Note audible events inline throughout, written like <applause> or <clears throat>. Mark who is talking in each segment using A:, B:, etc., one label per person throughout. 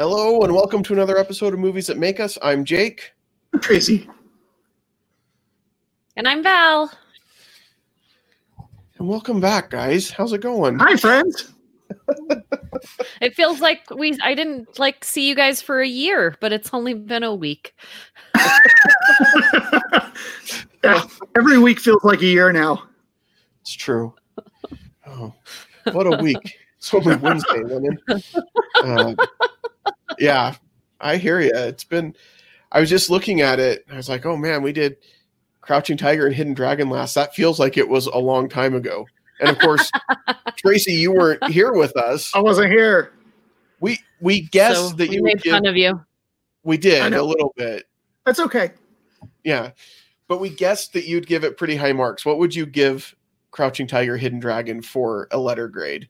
A: Hello and welcome to another episode of Movies That Make Us. I'm Jake.
B: I'm Tracy.
C: And I'm Val.
A: And welcome back, guys. How's it going?
B: Hi, friends. <laughs>
C: It feels like we I didn't like see you guys for a year, but it's only been a week. <laughs>
B: yeah, every week feels like a year now.
A: It's true. Oh, what a week. It's <laughs> only Wednesday, women. Uh, yeah, I hear you. It's been, I was just looking at it. I was like, oh man, we did Crouching Tiger and Hidden Dragon last. That feels like it was a long time ago. And of course, <laughs> Tracy, you weren't here with us.
B: I wasn't here.
A: We we guessed
C: So
A: that
C: we
A: you
C: made
A: would give,
C: fun of you.
A: we did a little bit.
B: That's okay.
A: Yeah. But we guessed that you'd give it pretty high marks. What would you give Crouching Tiger, Hidden Dragon for a letter grade?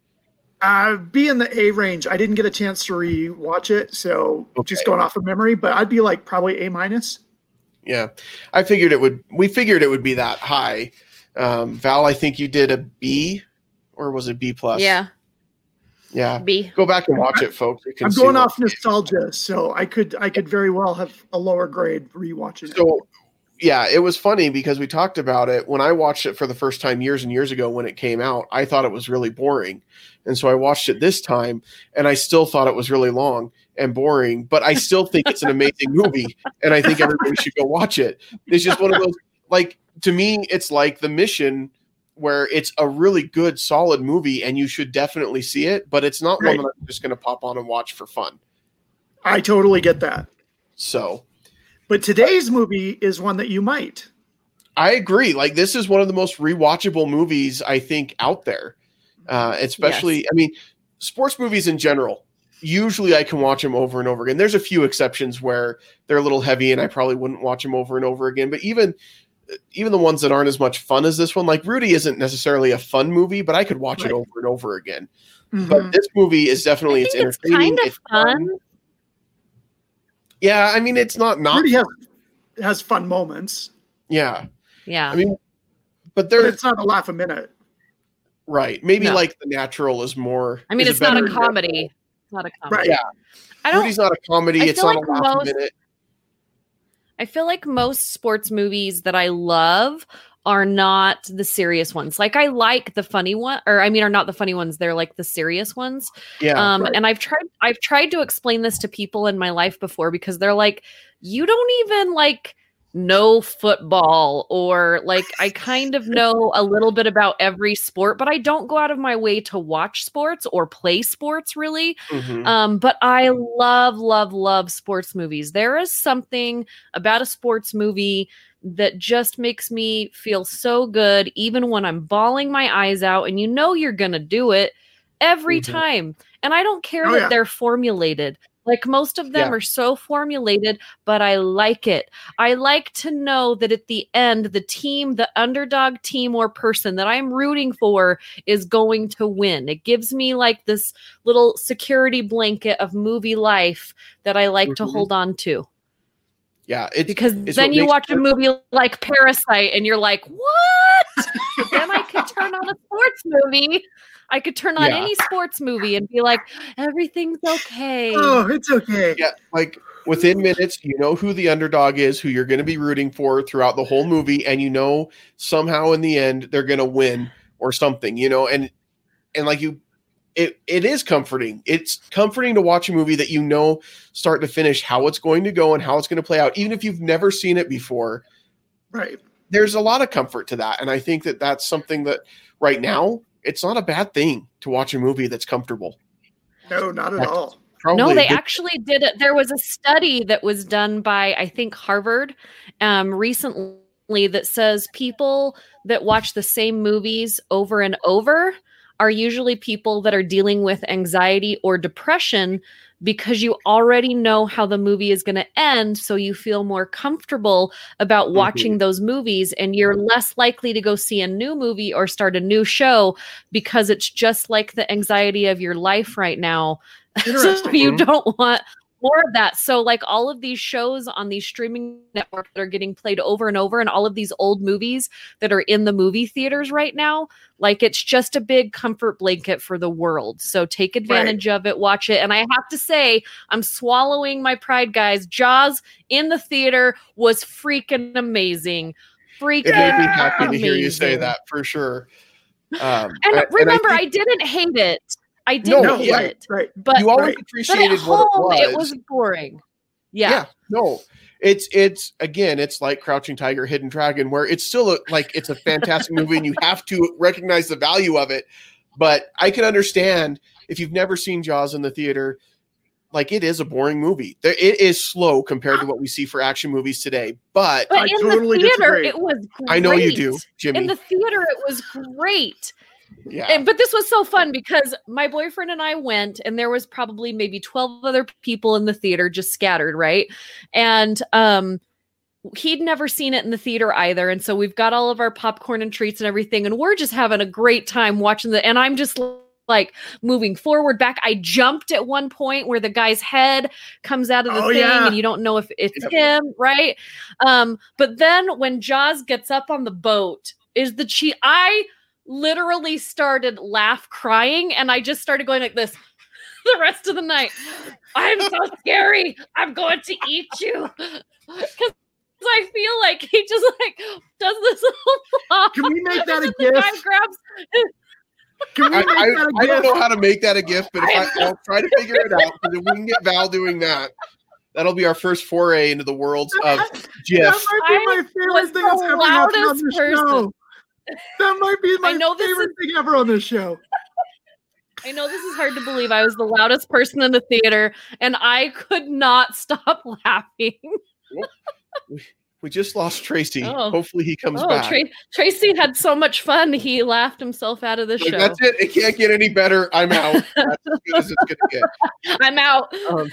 B: Uh, be in the A range. I didn't get a chance to re-watch it, so just going off of memory. But I'd be like probably A minus.
A: Yeah. I figured it would we figured it would be that high. Um, Val, I think you did a B or was it B plus?
C: Yeah,
A: Yeah.
C: B.
A: Go back and watch it, folks. You can
B: I'm going off nostalgia, so I could I could very well have a lower grade rewatching it.
A: So yeah, it was funny because we talked about it when I watched it for the first time years and years ago when it came out. I thought it was really boring. And so I watched it this time and I still thought it was really long and boring, but I still think it's an amazing movie and I think everybody should go watch it. It's just one of those like to me it's like The Mission where it's a really good solid movie and you should definitely see it, but it's not
B: Right.
A: one that I'm just going to pop on and watch for fun.
B: I totally get that.
A: So,
B: But today's movie is one that you might.
A: I agree. Like this is one of the most rewatchable movies I think out there. Uh, especially, I mean, sports movies in general. Usually, I can watch them over and over again. There's a few exceptions where they're a little heavy, and I probably wouldn't watch them over and over again. But even even the ones that aren't as much fun as this one, like Rudy, isn't necessarily a fun movie, but I could watch
B: Right.
A: it over and over again.
B: Mhm.
A: But this movie is definitely it's
C: think it's
A: entertaining.
C: kind of
A: it's
C: fun.
A: Yeah, I mean, it's not not.
B: Rudy has has fun moments,
A: Yeah,
C: Yeah.
A: I mean, but
B: but it's not a laugh a minute.
A: right. Maybe
C: No.
A: like the natural is more.
C: I mean, it's not a comedy.
A: example.
C: It's not a comedy.
B: Right.
A: Yeah.
C: I don't.
A: Rudy's not a comedy.
C: I
A: it's not
C: like
A: a laugh
C: most-
A: a minute.
C: I feel like most sports movies that I love are not the serious ones. Like I like the funny one, or I mean, are not the funny ones. They're like the serious ones.
A: Yeah.
C: um
B: right.
C: and i've tried i've tried to explain this to people in my life before because they're like you don't even like know football or like i kind of know a little bit about every sport but i don't go out of my way to watch sports or play sports really
A: Mhm.
C: um but i love love love sports movies there is something about a sports movie that just makes me feel so good even when i'm bawling my eyes out and you know you're gonna do it every
A: Mhm.
C: time and i don't care
B: Oh,
C: that
B: yeah.
C: they're formulated like most of them
A: Yeah.
C: are so formulated but i like it i like to know that at the end the team the underdog team or person that i'm rooting for is going to win it gives me like this little security blanket of movie life that i like to
A: Mhm.
C: hold on to
A: yeah. It's
C: because
A: it's
C: then you
A: makes
C: watch a movie like Parasite and you're like, what? <laughs> Then I could turn on a sports movie. I could turn on
A: Yeah.
C: any sports movie and be like, everything's okay.
B: Oh, it's okay.
A: yeah. Like within minutes, you know who the underdog is, who you're going to be rooting for throughout the whole movie, and you know somehow in the end they're going to win or something. You know, and and like you. It, it is comforting. It's comforting to watch a movie that you know start to finish how it's going to go and how it's going to play out, even if you've never seen it before.
B: Right.
A: there's a lot of comfort to that and i think that that's something that right now it's not a bad thing to watch a movie that's comfortable
B: No, not at all.
A: Probably
C: no, they
A: good-
C: actually did it. There was a study that was done by, I think, Harvard um, recently that says people that watch the same movies over and over are usually people that are dealing with anxiety or depression because you already know how the movie is going to end. So you feel more comfortable about mm-hmm. watching those movies and you're less likely to go see a new movie or start a new show because it's just like the anxiety of your life right now. <laughs> so you don't want more of that. So, like all of these shows on these streaming networks that are getting played over and over, and all of these old movies that are in the movie theaters right now, like it's just a big comfort blanket for the world. So, take advantage right. of it, watch it. And I have to say, I'm swallowing my pride, guys. Jaws in the theater was freaking amazing. Freaking it made me happy amazing. to hear you
A: say that for sure.
C: Um, and I, remember, and I, think, I, didn't hate it. I didn't no, hate
B: right, it, right?
C: But
A: you always right. appreciated
C: home,
A: what
C: it was. It was boring. Yeah. yeah.
A: No, it's it's again, it's like Crouching Tiger, Hidden Dragon, where it's still a, like it's a fantastic movie, and you have to recognize the value of it. But I can understand if you've never seen Jaws in the theater, like it is a boring movie. It is slow compared to what we see for action movies today. But,
C: but in totally the theater, disagree. it was. Great.
A: I know you do, Jimmy.
C: In the theater, it was great. Yeah. And, but this was so fun because my boyfriend and I went, and there was probably maybe 12 other people in the theater just scattered, right? And um he'd never seen it in the theater either. And so we've got all of our popcorn and treats and everything, and we're just having a great time watching the and I'm just like moving forward back. I jumped at one point where the guy's head comes out of the oh, thing yeah. and you don't know if it's yep. him, right? Um, but then when Jaws gets up on the boat, is the chi I literally started laugh crying and I just started going like this <laughs> the rest of the night. I'm so <laughs> scary. I'm going to eat you. <laughs> Because I feel like he just like does this a.
B: Can we make that a gift? guy grabs
A: Can we make I, that a I, I don't know how to make that a gift, but if I, will try to figure it out. Because if we can get Val doing that, that'll be our first foray into the worlds of GIF.
B: That might be my favorite thing that's ever happened on the person. show. That might be my favorite is, thing ever on this show. <laughs>
C: I know this is hard to believe. I was the loudest person in the theater and I could not <laughs> stop laughing.
A: we just lost Tracy. Oh. Hopefully he comes oh, back. Tra-
C: Tracy had so much fun. He laughed himself out of the like, show.
A: That's it. It can't get any better. I'm out. <laughs> That's as good as it's gonna
C: get. I'm out. Um,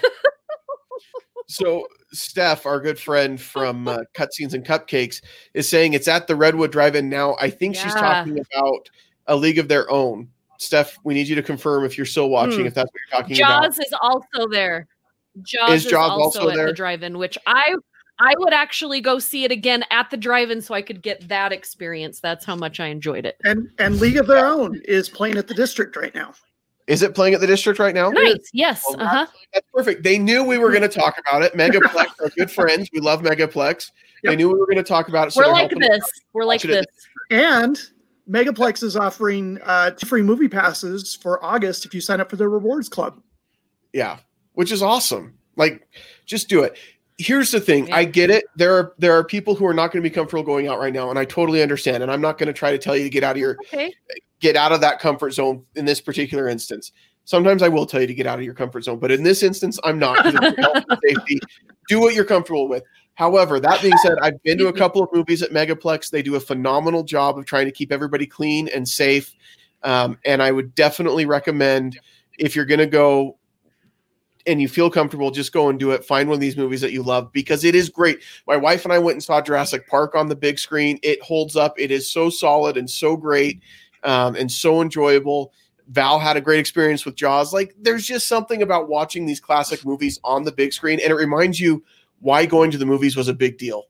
A: so Steph, our good friend from uh, <laughs> Cutscenes and Cupcakes, is saying it's at the Redwood Drive-In now. I think yeah. she's talking about a League of Their Own. Steph, we need you to confirm if you're still watching, mm. if that's what you're talking
C: Jaws
A: about.
C: Jaws is also there. Jaws is, is Jaws also, also at there? the drive-in, which I I would actually go see it again at the drive-in so I could get that experience. That's how much I enjoyed it.
B: And and League of Their Own is playing at the district right now.
A: Is it playing at the district right now?
C: Nice. Yes. Well, uh-huh.
A: That's perfect. They knew we were going to talk about it. Megaplex <laughs> are good friends. We love Megaplex. Yep. They knew we were going to talk about it.
C: So we're like this. We're like this.
B: And Megaplex is offering uh, free movie passes for August if you sign up for their rewards club.
A: Yeah, which is awesome. Like, just do it. Here's the thing. Yeah. I get it. There are there are people who are not going to be comfortable going out right now, and I totally understand. And I'm not going to try to tell you to get out of your okay get out of that comfort zone in this particular instance. Sometimes I will tell you to get out of your comfort zone, but in this instance, I'm not. safety. Do what you're comfortable with. However, that being said, I've been to a couple of movies at Megaplex. They do a phenomenal job of trying to keep everybody clean and safe. Um, and I would definitely recommend if you're going to go and you feel comfortable, just go and do it. Find one of these movies that you love because it is great. My wife and I went and saw Jurassic Park on the big screen. It holds up. It is so solid and so great um, and so enjoyable. Val had a great experience with Jaws. Like, there's just something about watching these classic movies on the big screen, and it reminds you why going to the movies was a big deal.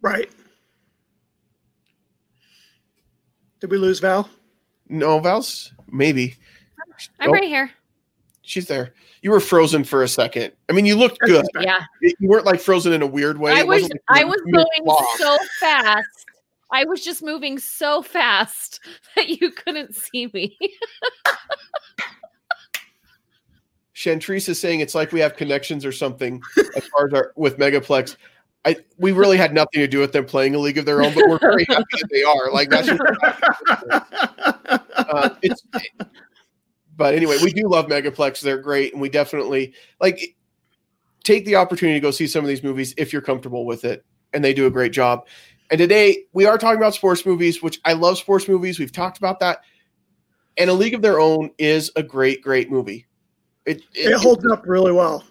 B: Right. Did we lose Val?
A: No, Val's maybe.
C: I'm oh, right here.
A: She's there. You were frozen for a second. I mean, you looked good.
C: Yeah.
A: You weren't like frozen in a weird way.
C: I was. Like I was going so fast I was just moving so fast <laughs> that you couldn't see me.
A: Chantrice is saying it's like we have connections or something as far as our with Megaplex. I we really had nothing to do with them playing a league of their own, but we're very happy that they are. Like that's just uh, it's. But anyway, we do love Megaplex. They're great, and we definitely like take the opportunity to go see some of these movies if you're comfortable with it, and they do a great job. And today we are talking about sports movies, which I love sports movies. We've talked about that. And A League of Their Own is a great, great movie.
B: It, it, it holds up really well.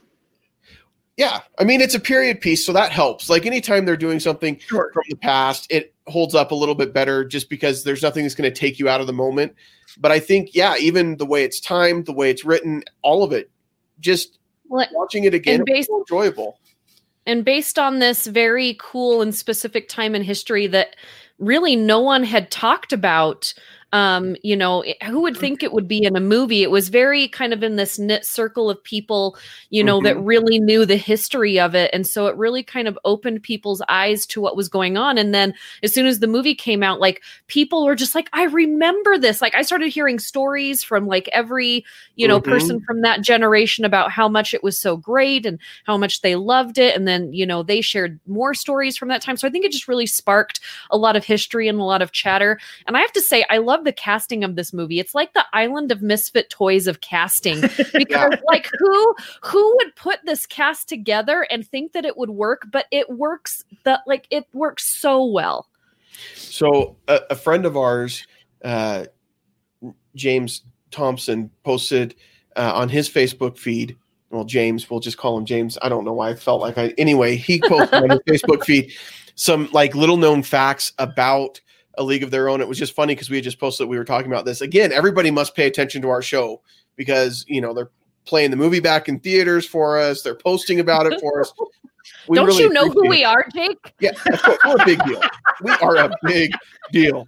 A: Yeah. I mean, it's a period piece, so that helps. Like anytime they're doing something sure. from the past, it holds up a little bit better just because there's nothing that's going to take you out of the moment. But I think, yeah, even the way it's timed, the way it's written, all of it, just
C: Well,
A: watching it again,
C: and based-
A: so enjoyable.
C: And based on this very cool and specific time in history that really no one had talked about um you know who would think it would be in a movie? It was very kind of in this knit circle of people you know that really knew the history of it. And so it really kind of opened people's eyes to what was going on. And then as soon as the movie came out like people were just like i remember this. Like i started hearing stories from like every you know
A: Mhm.
C: person from that generation about how much it was so great and how much they loved it. And then you know they shared more stories from that time. So i think it just really sparked a lot of history and a lot of chatter. And i have to say i love the casting of this movie it's like the island of misfit toys of casting <laughs> because like who who would put this cast together and think that it would work but it works that like it works so well
A: So a, a friend of ours, uh, James Thompson, posted uh, on his Facebook feed. Well, James, we'll just call him James. I don't know why I felt like I. Anyway, he posted on his <laughs> Facebook feed some like little known facts about a league of their own. It was just funny because we had just posted that we were talking about this. Again, everybody must pay attention to our show because you know they're playing the movie back in theaters for us. They're posting about it for us. <laughs> We
C: don't
A: really
C: you know who
A: it.
C: we are jake
A: Yeah, of we're a big deal. We are a big deal.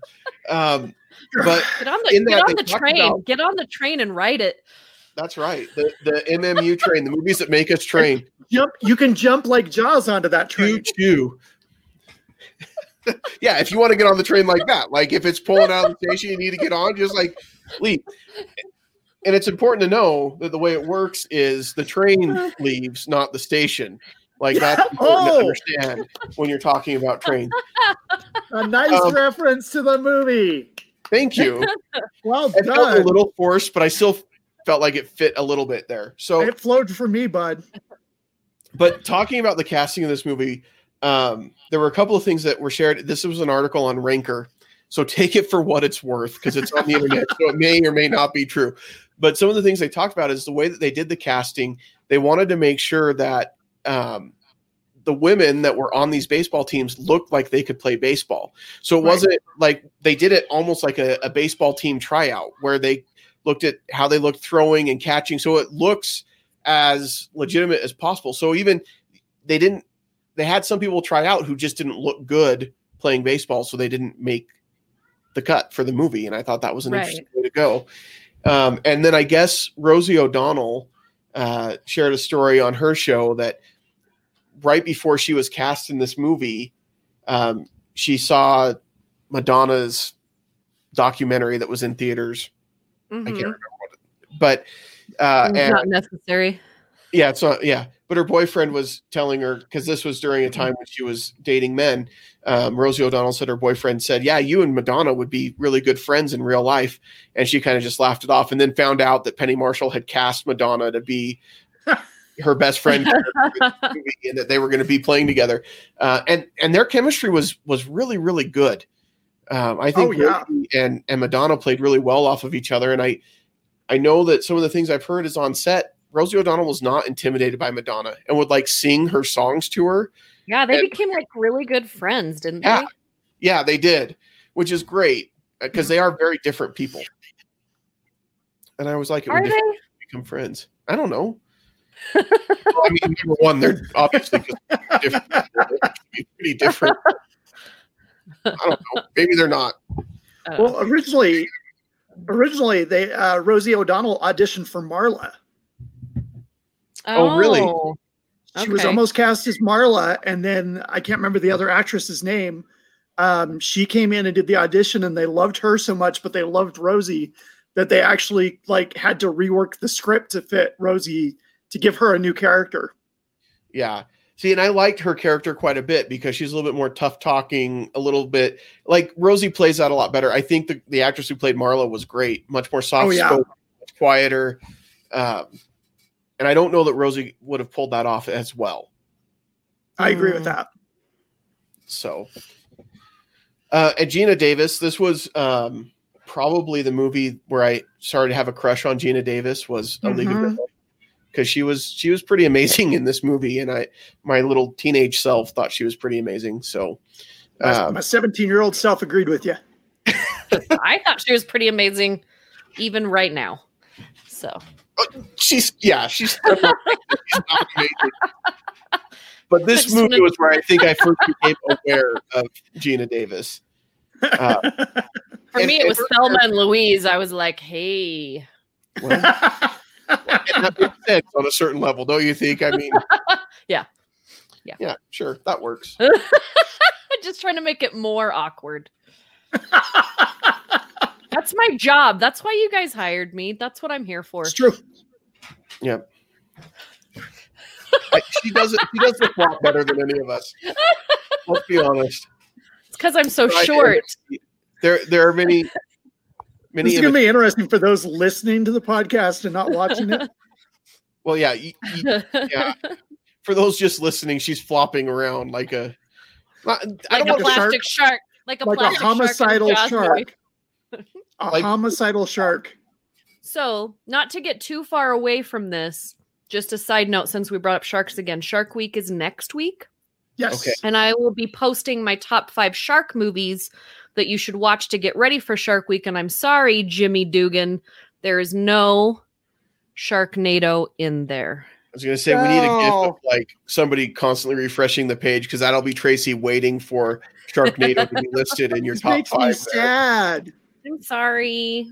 A: Um, but
C: get on the
A: In
C: get on the train
A: about-
C: get on the train and ride it
A: that's right. The the MMU train, the movies that make us train.
B: Jump, you can jump like Jaws onto that
A: Choo
B: train.
A: choo. Yeah, if you want to get on the train like that, like if it's pulling out of the station, you need to get on, just like leave. And it's important to know that the way it works is the train <laughs> leaves, not the station. Like that's <laughs> important to
B: Oh.
A: understand when you're talking about trains.
B: A nice
A: Um,
B: reference to the movie.
A: Thank you. <laughs>
B: Well
A: It felt a little forced, but I still felt like it fit a little bit there. So,
B: It flowed for me, bud.
A: but talking about the casting of this movie, um, there were a couple of things that were shared. This was an article on Ranker, so take it for what it's worth because it's on the internet, so it may or may not be true. But some of the things they talked about is the way that they did the casting. They wanted to make sure that um, the women that were on these baseball teams looked like they could play baseball. So it
B: Right.
A: wasn't like they did it almost like a, a baseball team tryout where they looked at how they looked throwing and catching. So it looks as legitimate as possible. So even they didn't, they had some people try out who just didn't look good playing baseball. So they didn't make the cut for the movie. And I thought that was an
C: Right.
A: interesting way to go. Um, and then I guess Rosie O'Donnell uh, shared a story on her show that right before she was cast in this movie, um, she saw Madonna's documentary that was in theaters. I can't
C: Mhm.
A: remember what, it, but uh,
C: It's
A: and
C: not necessary
A: yeah, it's not yeah. But her boyfriend was telling her because this was during a time when she was dating men. Um, Rosie O'Donnell said her boyfriend said, "Yeah, you and Madonna would be really good friends in real life," and she kind of just laughed it off, and then found out that Penny Marshall had cast Madonna to be her best friend <laughs> and that they were going to be playing together. Uh, and and their chemistry was was really really good. Um, I think
B: Oh, yeah.
A: And and Madonna played really well off of each other, and I I know that some of the things I've heard is on set. Rosie O'Donnell was not intimidated by Madonna and would like sing her songs to her.
C: yeah they
A: And-
C: became like really good friends didn't
A: Yeah.
C: they
A: Yeah, they did, which is great because they are very different people. And I was like, it
C: are they
A: become friends. I don't know. Well, <laughs> I mean, number one, they're obviously just different. They're pretty different. I don't know. Maybe they're not.
C: Uh,
B: Well, originally, originally they uh, Rosie O'Donnell auditioned for Marla.
A: Oh, really?
B: She was almost cast as Marla, and then I can't remember the other actress's name. Um, she came in and did the audition, and they loved her so much, but they loved Rosie that they actually like had to rework the script to fit Rosie to give her a new character.
A: Yeah. See, and I liked her character quite a bit because she's a little bit more tough talking, a little bit like Rosie plays that a lot better. I think the, the actress who played Marla was great, much more soft
B: Oh, yeah.
A: much quieter. Um, and I don't know that Rosie would have pulled that off as well.
B: I agree with
C: Mm.
B: that.
A: So, uh, and Geena Davis, this was um, probably the movie where I started to have a crush on Geena Davis was A League of Their
B: Mhm.
A: Own because she was she was pretty amazing in this movie, and I my little teenage self thought she was pretty amazing. So,
B: My-
A: um,
B: My 17 year old self agreed with you. <laughs>
C: I thought she was pretty amazing, even right now. So
A: she's yeah, she's, <laughs> she's not amazing. But this movie was where I think I first became aware of Geena Davis. Uh,
C: For
A: And-
C: me, it was
A: her
C: Thelma and Louise. I was like, hey.
A: well, that makes sense on a certain level, don't you think? I mean, <laughs>
C: Yeah. Yeah.
A: yeah, sure, that works.
C: I'm <laughs> just trying to make it more awkward. That's my job. That's why you guys hired me. That's what I'm here for.
B: it's true.
A: Yeah. I, she does it. She does the plot better than any of us. Let's be honest.
C: It's because I'm so
A: But I-
C: short.
A: There, there are many, many.
B: This is going to be interesting for those listening to the podcast and not watching it. <laughs>
A: well, yeah, y- y- yeah. For those just listening, she's flopping around like a. not- I
C: like
A: don't
C: a plastic shark. Like a
B: Like a
C: plastic
B: homicidal
C: shark. in Jaws movie.
B: shark. A
A: Like-
B: homicidal shark.
C: So, not to get too far away from this, just a side note since we brought up sharks again, Shark Week is next week.
B: Yes.
A: Okay.
C: and I will be posting my top five shark movies that you should watch to get ready for Shark Week. And I'm sorry, Jimmy Dugan, there is no Sharknado in there.
A: I was going to say we need a gift of like somebody constantly refreshing the page because that'll be Tracy waiting for Sharknado to be <laughs> listed in your
B: This
A: top
B: makes me
A: five. there.
B: sad.
C: I'm sorry.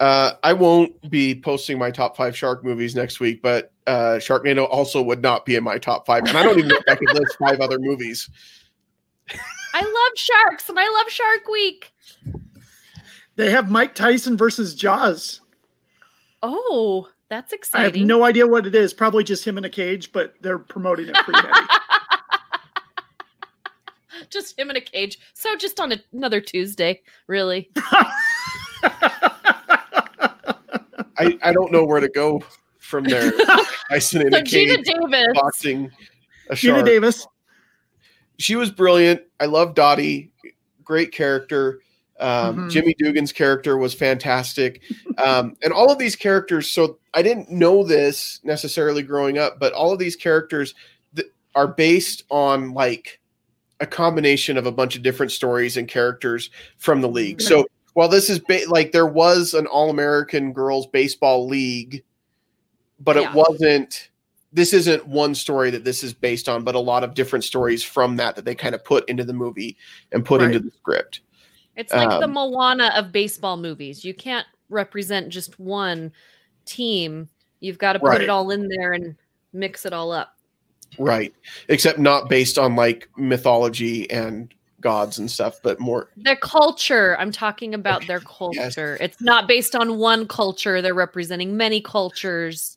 A: Uh, I won't be posting my top five shark movies next week, but uh, Sharknado also would not be in my top five, and I don't even know if I could list five other movies.
C: I love sharks and I love Shark Week.
B: They have Mike Tyson versus Jaws.
C: Oh, that's exciting!
B: I have no idea what it is. Probably just him in a cage, but they're promoting it pretty heavy. <laughs> <laughs>
C: just him in a cage. So just on a, another Tuesday, really. <laughs>
A: I, I don't know where to go from there. <laughs> Tyson in
C: So
A: a
C: Geena
A: cage
C: Davis.
A: boxing a Geena.
B: Davis.
A: She was brilliant. I love Dottie. Great character. Um,
B: Mhm.
A: Jimmy Dugan's character was fantastic. Um, and all of these characters, so I didn't know this necessarily growing up, but all of these characters th- are based on like a combination of a bunch of different stories and characters from the league. So while this is ba- like there was an All American Girls Baseball League, but
C: Yeah.
A: it wasn't. This isn't one story that this is based on, but a lot of different stories from that that they kind of put into the movie and put into the script.
C: It's like the
A: Um,
C: Moana of baseball movies. You can't represent just one team. You've got to put
A: Right.
C: it all in there and mix it all up.
A: Right. Except not based on like mythology and gods and stuff, but more
C: Their culture. I'm talking about
A: Okay,
C: their <laughs>
A: yes.
C: culture. It's not based on one culture. They're representing many cultures.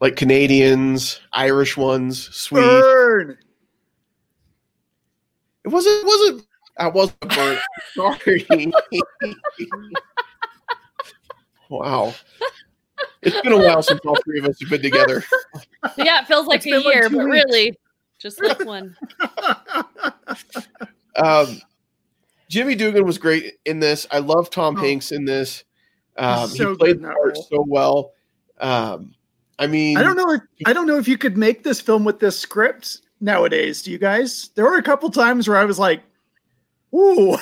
A: like Canadians, Irish ones, Swedes.
B: Burn.
A: It wasn't it wasn't I wasn't burnt. <laughs> Sorry. <laughs> wow. It's been a while since all three of us have been together. <laughs>
C: Yeah, it feels like
B: It's
C: a
B: been like
C: year, but
B: weeks.
C: really, just like one. <laughs>
A: Um, Jimmy Dugan was great in this. I love Tom
B: Oh.
A: Hanks in this. Um,
B: so
A: he played the part
B: role.
A: so well. Um, I mean,
B: I don't know. If, I don't know if you could make this film with this script nowadays. Do you guys? There were a couple times where I was like, "Ooh,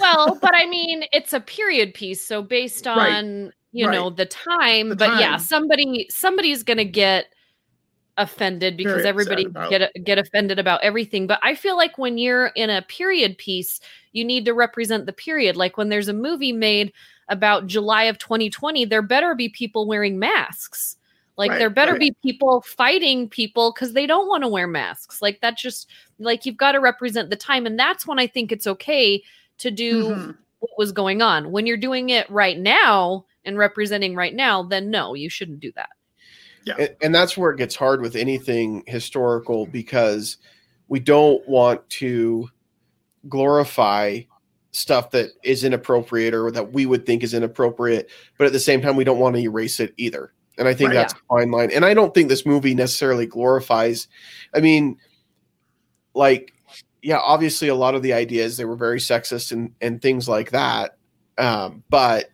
C: Well, <laughs> but I mean, it's a period piece, so based on
B: Right.
C: You know the time.
B: The
C: but yeah, somebody somebody's gonna get offended because
B: Very
C: everybody get get offended about everything. But I feel like when you're in a period piece, you need to represent the period. Like when there's a movie made about July of 2020, there better be people wearing masks. Like
B: Right,
C: there better
B: right.
C: be people fighting people because they don't want to wear masks. Like that just like you've got to represent the time, and that's when I think it's okay to do
B: Mhm.
C: What was going on. When you're doing it right now and representing right now, then no, you shouldn't do that.
A: and, and that's where it gets hard with anything historical because we don't want to glorify stuff that is inappropriate or that we would think is inappropriate but at the same time we don't want to erase it either and i think
B: Right.
A: that's a fine line and i don't think this movie necessarily glorifies i mean like yeah obviously a lot of the ideas they were very sexist and and things like that um but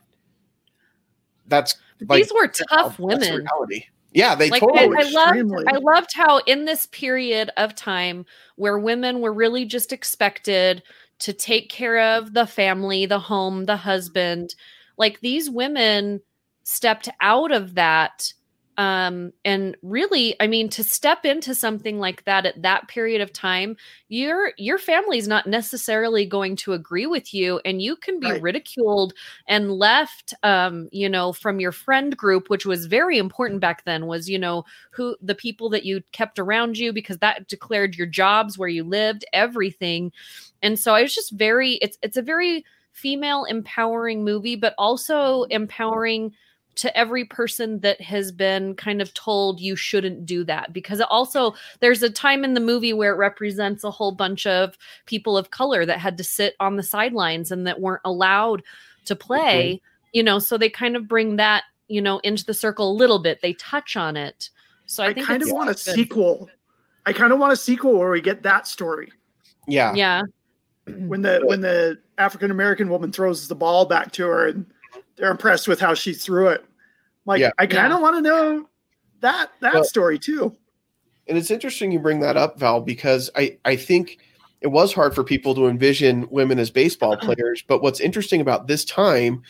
A: that's like
C: These were tough
A: that's
C: women.
A: reality. Yeah, they
C: Like
A: totally.
C: I, I loved. I loved how in this period of time where women were really just expected to take care of the family, the home, the husband, like these women stepped out of that um and really i mean to step into something like that at that period of time your your family's not necessarily going to agree with you and you can be
B: Right.
C: ridiculed and left um you know from your friend group which was very important back then was you know who the people that you kept around you because that declared your jobs where you lived everything and so i was just very it's it's a very female empowering movie but also empowering to every person that has been kind of told you shouldn't do that because it also there's a time in the movie where it represents a whole bunch of people of color that had to sit on the sidelines and that weren't allowed to play you know so they kind of bring that you know into the circle a little bit they touch on it so i,
B: I,
C: think
B: kind of want a
C: good.
B: sequel. I kind of want a sequel where we get that story
A: Yeah.
C: yeah
B: when the when the African American woman throws the ball back to her and they're impressed with how she threw it. Like
A: Yeah.
B: I kind of want to know that that
A: Well-
B: story too.
A: And it's interesting you bring that up, Val, because I, I think it was hard for people to envision women as baseball <clears throat> players. But what's interesting about this time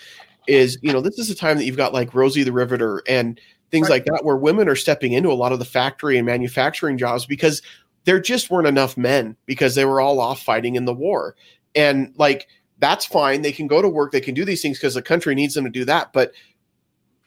A: is, you know, this is a time that you've got like Rosie the Riveter and things
B: Right.
A: like that, where women are stepping into a lot of the factory and manufacturing jobs because there just weren't enough men because they were all off fighting in the war. And like, that's fine. They can go to work, they can do these things because the country needs them to do that. But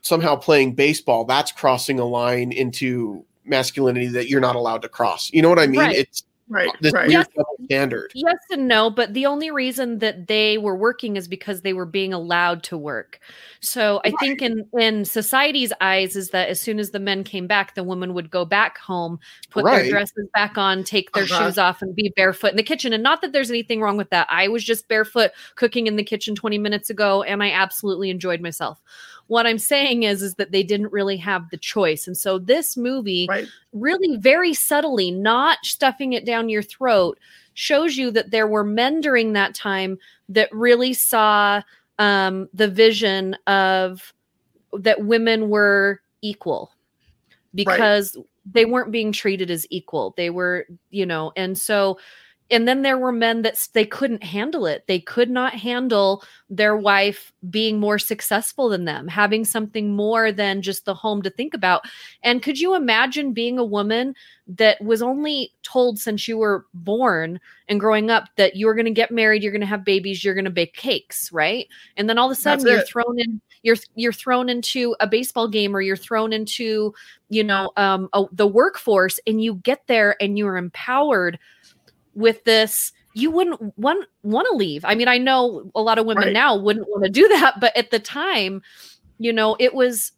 A: somehow playing baseball, that's crossing a line into masculinity that you're not allowed to cross. You know what I mean?
C: Right.
A: It's
B: Right,
A: this
B: right.
A: weird double standard.
C: Yes and no, but the only reason that they were working is because they were being allowed to work. So I think in in society's eyes is that as soon as the men came back, the women would go back home, put
A: Right.
C: their dresses back on, take their
B: Uh-huh.
C: shoes off, and be barefoot in the kitchen. And not that there's anything wrong with that. I was just barefoot cooking in the kitchen 20 minutes ago, and I absolutely enjoyed myself. What I'm saying is, is that they didn't really have the choice. And so this movie
B: Right.
C: really very subtly, not stuffing it down your throat, shows you that there were men during that time that really saw um, the vision of that women were equal because they weren't being treated as equal. They were, you know, and so. And then there were men that they couldn't handle it. They could not handle their wife being more successful than them, having something more than just the home to think about. And could you imagine being a woman that was only told since you were born and growing up that you were going to get married, you're going to have babies, you're going to bake cakes, right? And then all of a sudden
B: That's
C: you're
B: it.
C: thrown in you're you're thrown into a baseball game or you're thrown into, you know, um a, the workforce and you get there and you're empowered with this you wouldn't want want to leave. I mean, I know a lot of women
B: Right.
C: now wouldn't want to do that, but at the time, you know, it was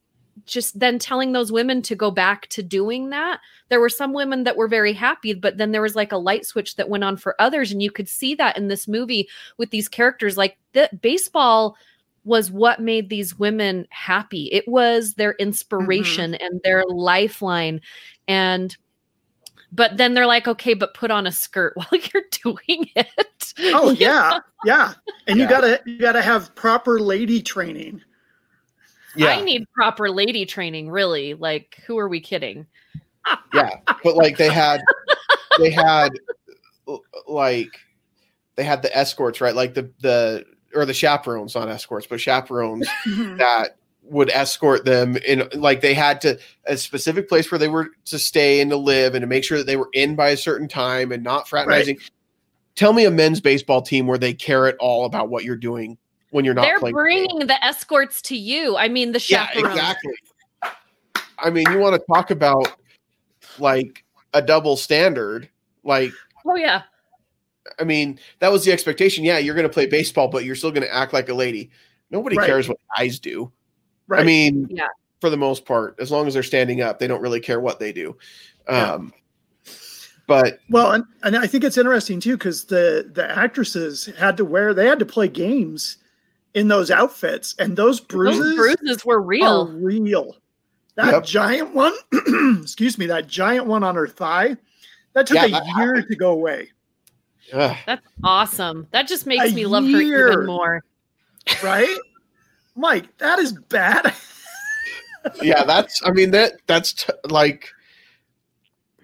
C: just then telling those women to go back to doing that. There were some women that were very happy, but then there was like a light switch that went on for others. And you could see that in this movie with these characters. Like the baseball was what made these women happy. It was their mm-hmm. inspiration and their lifeline. And but then they're like, okay, but put on a skirt <laughs> while you're doing it.
B: Oh <laughs> yeah, yeah. And you
A: Yeah.
B: gotta you gotta have proper lady training.
A: Yeah,
C: I need proper lady training, really. Like, who are we kidding? <laughs>
A: yeah. But like they had, they had, like, they had the escorts, right? Like the the or the chaperones, not escorts, but chaperones mm-hmm. that would escort them in like they had to a specific place where they were to stay and to live and to make sure that they were in by a certain time and not fraternizing. Tell me a men's baseball team where they care at all about what you're doing when you're not
C: They're
A: playing.
C: bringing the escorts to you. I mean, the
A: yeah, exactly. I mean, you want to talk about like a double standard? Like,
C: Oh yeah,
A: I mean, that was the expectation. Yeah, you're going to play baseball, but you're still going to act like a lady. Nobody
B: Right.
A: cares what guys do.
B: Right.
A: I mean,
C: Yeah.
A: for the most part, as long as they're standing up, they don't really care what they do.
B: Yeah.
A: Um, but
B: Well, and, and I think it's interesting too because the the actresses had to wear they had to play games in those outfits, and those bruises,
C: those bruises were
B: are
C: real.
B: real. That
A: Yep.
B: giant one, <clears throat> excuse me, that giant one on her thigh, that took
A: Yeah,
B: a
A: that
B: year to go away,
A: ugh,
C: That's awesome. That just makes
B: A
C: me love her even more.
B: right? <laughs> Mike, that is bad. <laughs>
A: yeah, that's. I mean that that's t- like.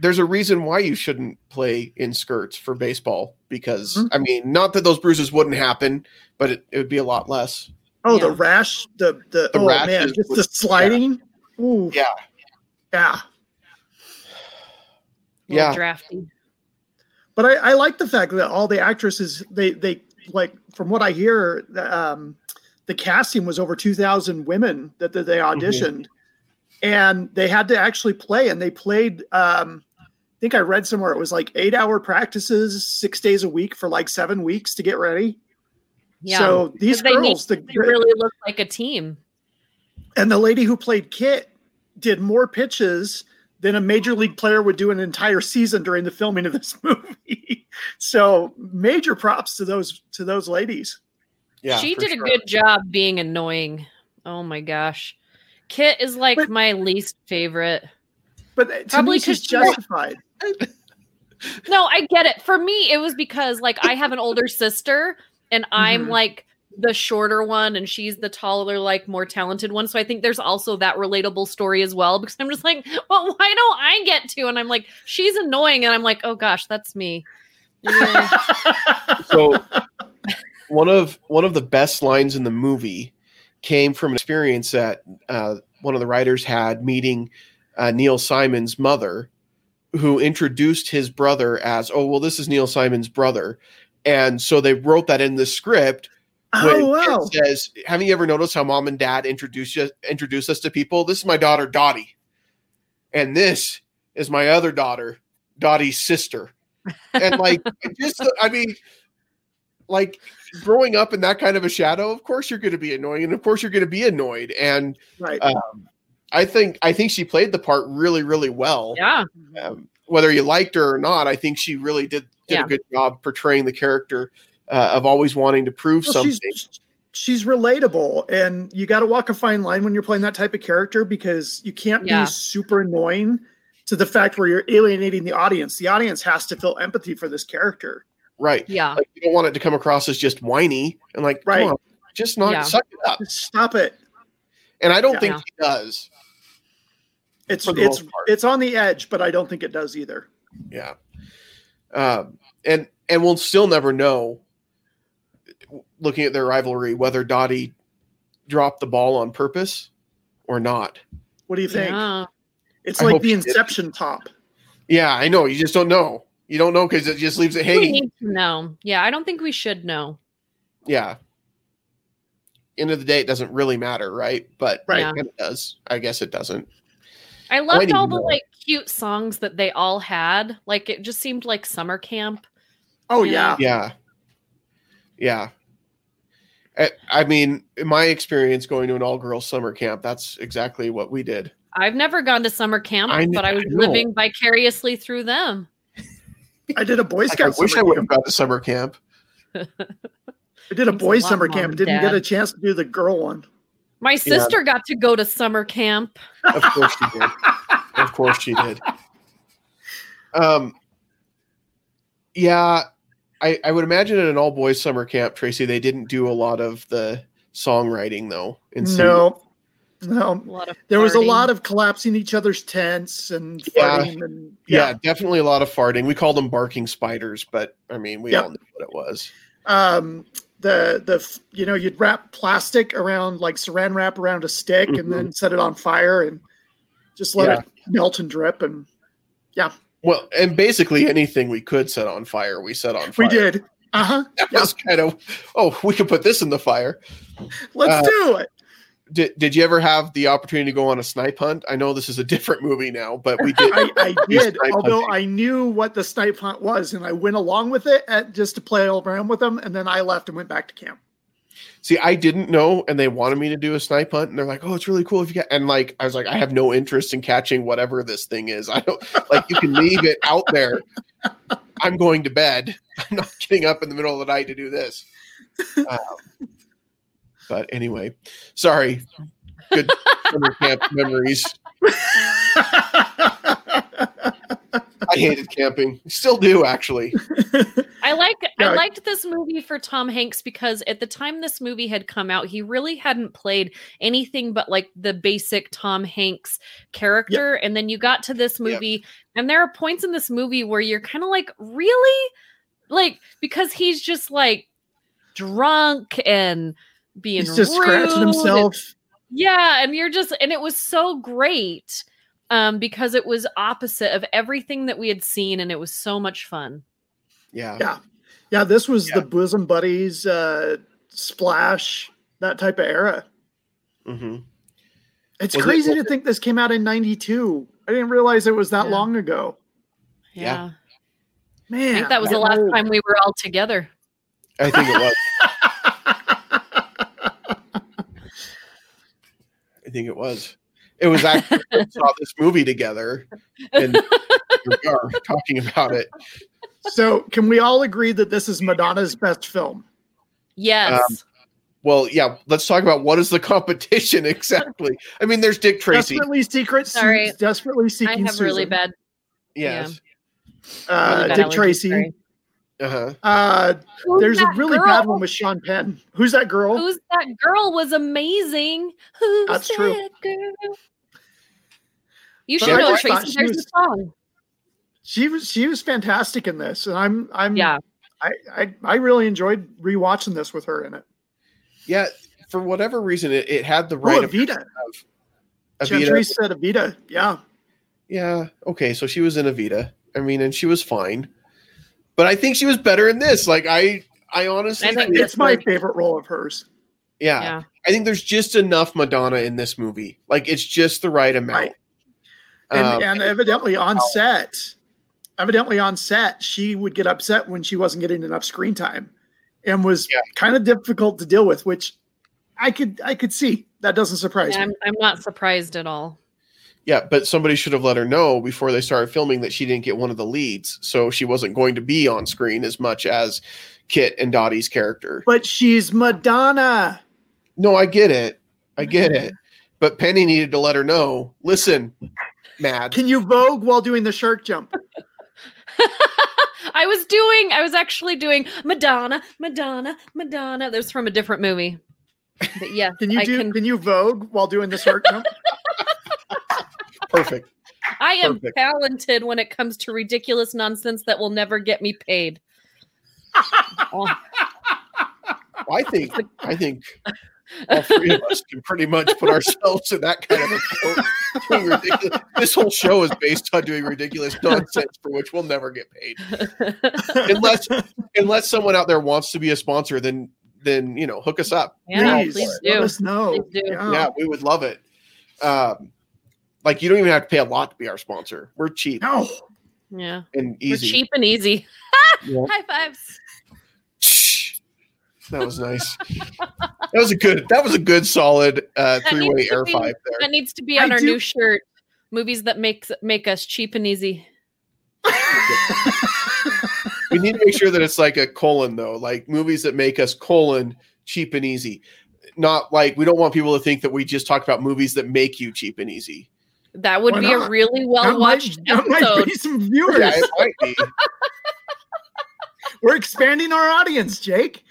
A: There's a reason why you shouldn't play in skirts for baseball because
B: Mhm.
A: I mean, not that those bruises wouldn't happen, but it, it would be a lot less.
B: Oh, the rash, the the,
A: The
B: oh
A: rash
B: man, just the sliding. Ooh,
A: Yeah.
B: yeah.
A: Yeah.
C: drafty.
B: But I, I like the fact that all the actresses they they like from what I hear, the, um, the casting was over two thousand women that, that they auditioned, and they had to actually play, and they played. Um, I think I read somewhere it was like eight hour practices, six days a week for like seven weeks to get ready.
C: Yeah.
B: So these
C: they need
B: girls, the,
C: they really look like a team.
B: and the lady who played Kit did more pitches than a major league player would do an entire season during the filming of this <laughs> movie. so major props to those to those ladies.
A: Yeah.
C: she did
A: sure.
C: a good job being annoying. Oh my gosh. Kit is like
B: But-
C: my least favorite.
B: But to
C: Probably
B: me, she's
C: 'cause she-
B: justified. <laughs>
C: No, I get it. For me, it was because like I have an older sister and I'm
B: Mhm.
C: like the shorter one and she's the taller, like more talented one. So I think there's also that relatable story as well because I'm just like, well, why don't I get to? And I'm like, she's annoying. And I'm like, oh gosh, that's me. Yeah.
A: so one of one of the best lines in the movie came from an experience that uh, one of the writers had meeting uh, Neil Simon's mother, who introduced his brother as, "Oh, well, this is Neil Simon's brother," and so they wrote that in the script.
B: oh wow!
A: it says, "Have you ever noticed how mom and dad introduce you, introduce us to people? This is my daughter Dottie, and this is my other daughter, Dottie's sister." And like, just I mean, like growing up in that kind of a shadow, of course you're going to be annoying, and of course you're going to be annoyed. And
B: Right.
A: um, I think I think she played the part really, really well.
C: yeah.
A: Um, whether you liked her or not, I think she really did did
C: Yeah.
A: a good job portraying the character uh, of always wanting to prove
B: Well,
A: something.
B: she's she's relatable, and you got to walk a fine line when you're playing that type of character because you can't
C: Yeah.
B: be super annoying to the fact where you're alienating the audience. The audience has to feel empathy for this character.
A: Right.
C: Yeah.
A: Like you don't want it to come across as just whiny and like,
B: Right.
A: come on, just not
C: Yeah.
A: suck it up.
B: Just stop it.
A: And I don't
B: Yeah.
A: think
C: Yeah.
A: he does.
B: It's it's it's on the edge, but I don't think it does either.
A: Yeah. Um, and and we'll still never know, looking at their rivalry, whether Dottie dropped the ball on purpose or not.
B: What do you think?
C: Yeah.
B: It's
A: I
B: like the. Inception top.
A: Yeah, I know. You just don't know. You don't know because it just leaves it hanging.
C: We
A: hanging.
C: need to know. Yeah, I don't think we should know.
A: Yeah. End of the day, it doesn't really matter, right? But
B: Right.
C: Yeah.
A: it does. I guess it doesn't.
C: I loved all the
A: know.
C: like cute songs that they all had. Like it just seemed like summer camp.
B: Oh
C: Yeah.
B: yeah.
A: Yeah. Yeah. I, I mean, in my experience going to an all girls summer camp, that's exactly what we did.
C: I've never gone to summer camp,
A: I
C: but I was
A: I
C: living vicariously through them.
B: I did a Boy
A: Like, I wish I would have gone to summer camp.
B: I did a
C: boy a lot,
B: summer
C: Mom
B: camp. Didn't
C: Dad.
B: get a chance to do the girl one.
C: My sister got to go to summer camp.
A: Of course she did. of course she did. Um, yeah, I, I would imagine in an all boys summer camp, Tracy, they didn't do a lot of the songwriting though. In
B: No, no.
C: A lot of
B: There was a lot of collapsing each other's tents and
A: Yeah.
B: farting and
A: yeah.
B: yeah.
A: definitely a lot of farting. We called them barking spiders, but I mean, we
B: Yep.
A: all knew what it was.
B: Um, the the you know you'd wrap plastic around like saran wrap around a stick and then set it on fire and just let
A: Yeah.
B: it melt and drip and yeah.
A: Well, and basically anything we could set on fire, we set on fire.
B: we did. Uh huh.
A: That was kind of, oh, we could put this in the fire.
B: Let's
A: Uh,
B: do it.
A: Did, did you ever have the opportunity to go on a snipe hunt? I know this is a different movie now, but we did.
B: I, I did, although
A: hunting.
B: I knew what the snipe hunt was, and I went along with it at, just to play around with them, and then I left and went back to camp.
A: See, I didn't know, and they wanted me to do a snipe hunt, and they're like, "Oh, it's really cool if you get." And like, I was like, I have no interest in catching whatever this thing is. I don't like. You can leave it out there. I'm going to bed. <laughs> I'm not getting up in the middle of the night to do this. Um, but anyway, sorry. Good summer camp memories. I hated camping. Still do, actually.
C: I like. I liked this movie for Tom Hanks because at the time this movie had come out, he really hadn't played anything but like the basic Tom Hanks character. And then you got to this movie, and there are points in this movie where you're kind of like, really? Like, because he's just like drunk and being
B: He's just scratching
C: rude and- yeah, and you're just and it was so great um because it was opposite of everything that we had seen and it was so much fun.
A: Yeah.
B: Yeah. Yeah, this was
A: Yeah.
B: the bosom buddies, uh, splash, that type of era.
A: hmm
B: It's
A: Was
B: crazy
A: was
B: to think this came out in '92. I didn't realize it was that
C: Yeah.
B: long ago.
C: Yeah.
A: Yeah.
B: Man,
C: I think that was the last
B: old.
C: time we were all together.
A: I think it was. <laughs> I think it was. It was actually we saw this movie together, and we are talking about it.
B: so, can we all agree that this is Madonna's best film?
C: Yes.
A: Um, Well, yeah. Let's talk about what is the competition <laughs> exactly. I mean, there's Dick Tracy.
B: Desperately Secret,
C: Sorry.
B: Su- Desperately
C: I
B: Seeking
C: have really bad
A: Yes.
B: Uh,
C: really bad
B: Dick
C: allergies,
B: Tracy.
C: sorry.
A: Uh huh.
B: Uh,
C: Who's
B: there's a really
C: girl?
B: bad one with Sean Penn. Who's that girl?
C: Who's that girl was amazing. Who's
B: That's
C: that
B: true.
C: girl? You
B: But
C: should
A: I
C: know
A: just
B: thought
C: Tracy.
B: she
C: There's
B: was-
C: a song.
B: she was she was fantastic in this, and I'm I'm
C: Yeah.
B: I I, I really enjoyed rewatching this with her in it.
A: Yeah. For whatever reason, it, it had the
B: Oh,
A: right
B: Evita.
A: of
B: Gentry said Evita. Yeah.
A: Yeah. Okay. So she was in Evita. I mean, and she was fine, but I think she was better in this. Like I, I honestly,
C: I think
A: think-
B: It's my favorite role of hers.
A: yeah,
C: Yeah.
A: I think there's just enough Madonna in this movie. Like it's just the right amount.
B: Right. And,
A: Um,
B: and evidently on set, evidently on set, she would get upset when she wasn't getting enough screen time and was
A: Yeah.
B: kind of difficult to deal with, which I could I could see. That doesn't surprise
C: I'm. I'm not surprised at all.
A: Yeah, but somebody should have let her know before they started filming that she didn't get one of the leads, so she wasn't going to be on screen as much as Kit and Dottie's character.
B: But she's Madonna.
A: No, I get it. I get it. <laughs> But Penny needed to let her know. Listen, Mad.
B: Can you vogue while doing the shark jump? <laughs>
C: I was doing, I was actually doing Madonna, Madonna, Madonna. That was from a different movie. But yes,
B: Can you
C: I
B: do
C: can.
B: can you vogue while doing the shark jump? <laughs>
A: Perfect. <laughs>
C: I am
A: perfect.
C: talented when it comes to ridiculous nonsense that will never get me paid. Oh,
A: I think <laughs> I think all three of us can pretty much put ourselves in that kind of a boat. Doing ridiculous- This whole show is based on doing ridiculous nonsense for which we'll never get paid. <laughs> Unless unless someone out there wants to be a sponsor, then then you know, hook us up.
C: yeah,
B: please,
C: please
B: let us know.
C: Please do.
B: Yeah.
A: Yeah, we would love it. Um like you don't even have to pay a lot to be our sponsor. We're cheap
B: No.
C: Yeah,
A: and
C: we're
A: easy.
C: cheap and easy. <laughs>
A: Yeah.
C: High fives.
A: That was nice. that was a good. That was a good solid uh,
C: That
A: three way
C: needs to
A: air
C: be-
A: five there.
C: That needs to be
B: I
C: on our
B: do-
C: new shirt. Movies that makes make us cheap and easy.
A: We need to make sure that it's like a colon though, like movies that make us colon cheap and easy. Not like we don't want people to think that we just talk about movies that make you cheap and easy.
C: That would
B: Why
C: be a really well
B: might-
C: watched
B: that might be some viewers.
A: Yeah, it might be. <laughs>
B: We're expanding our audience, Jake.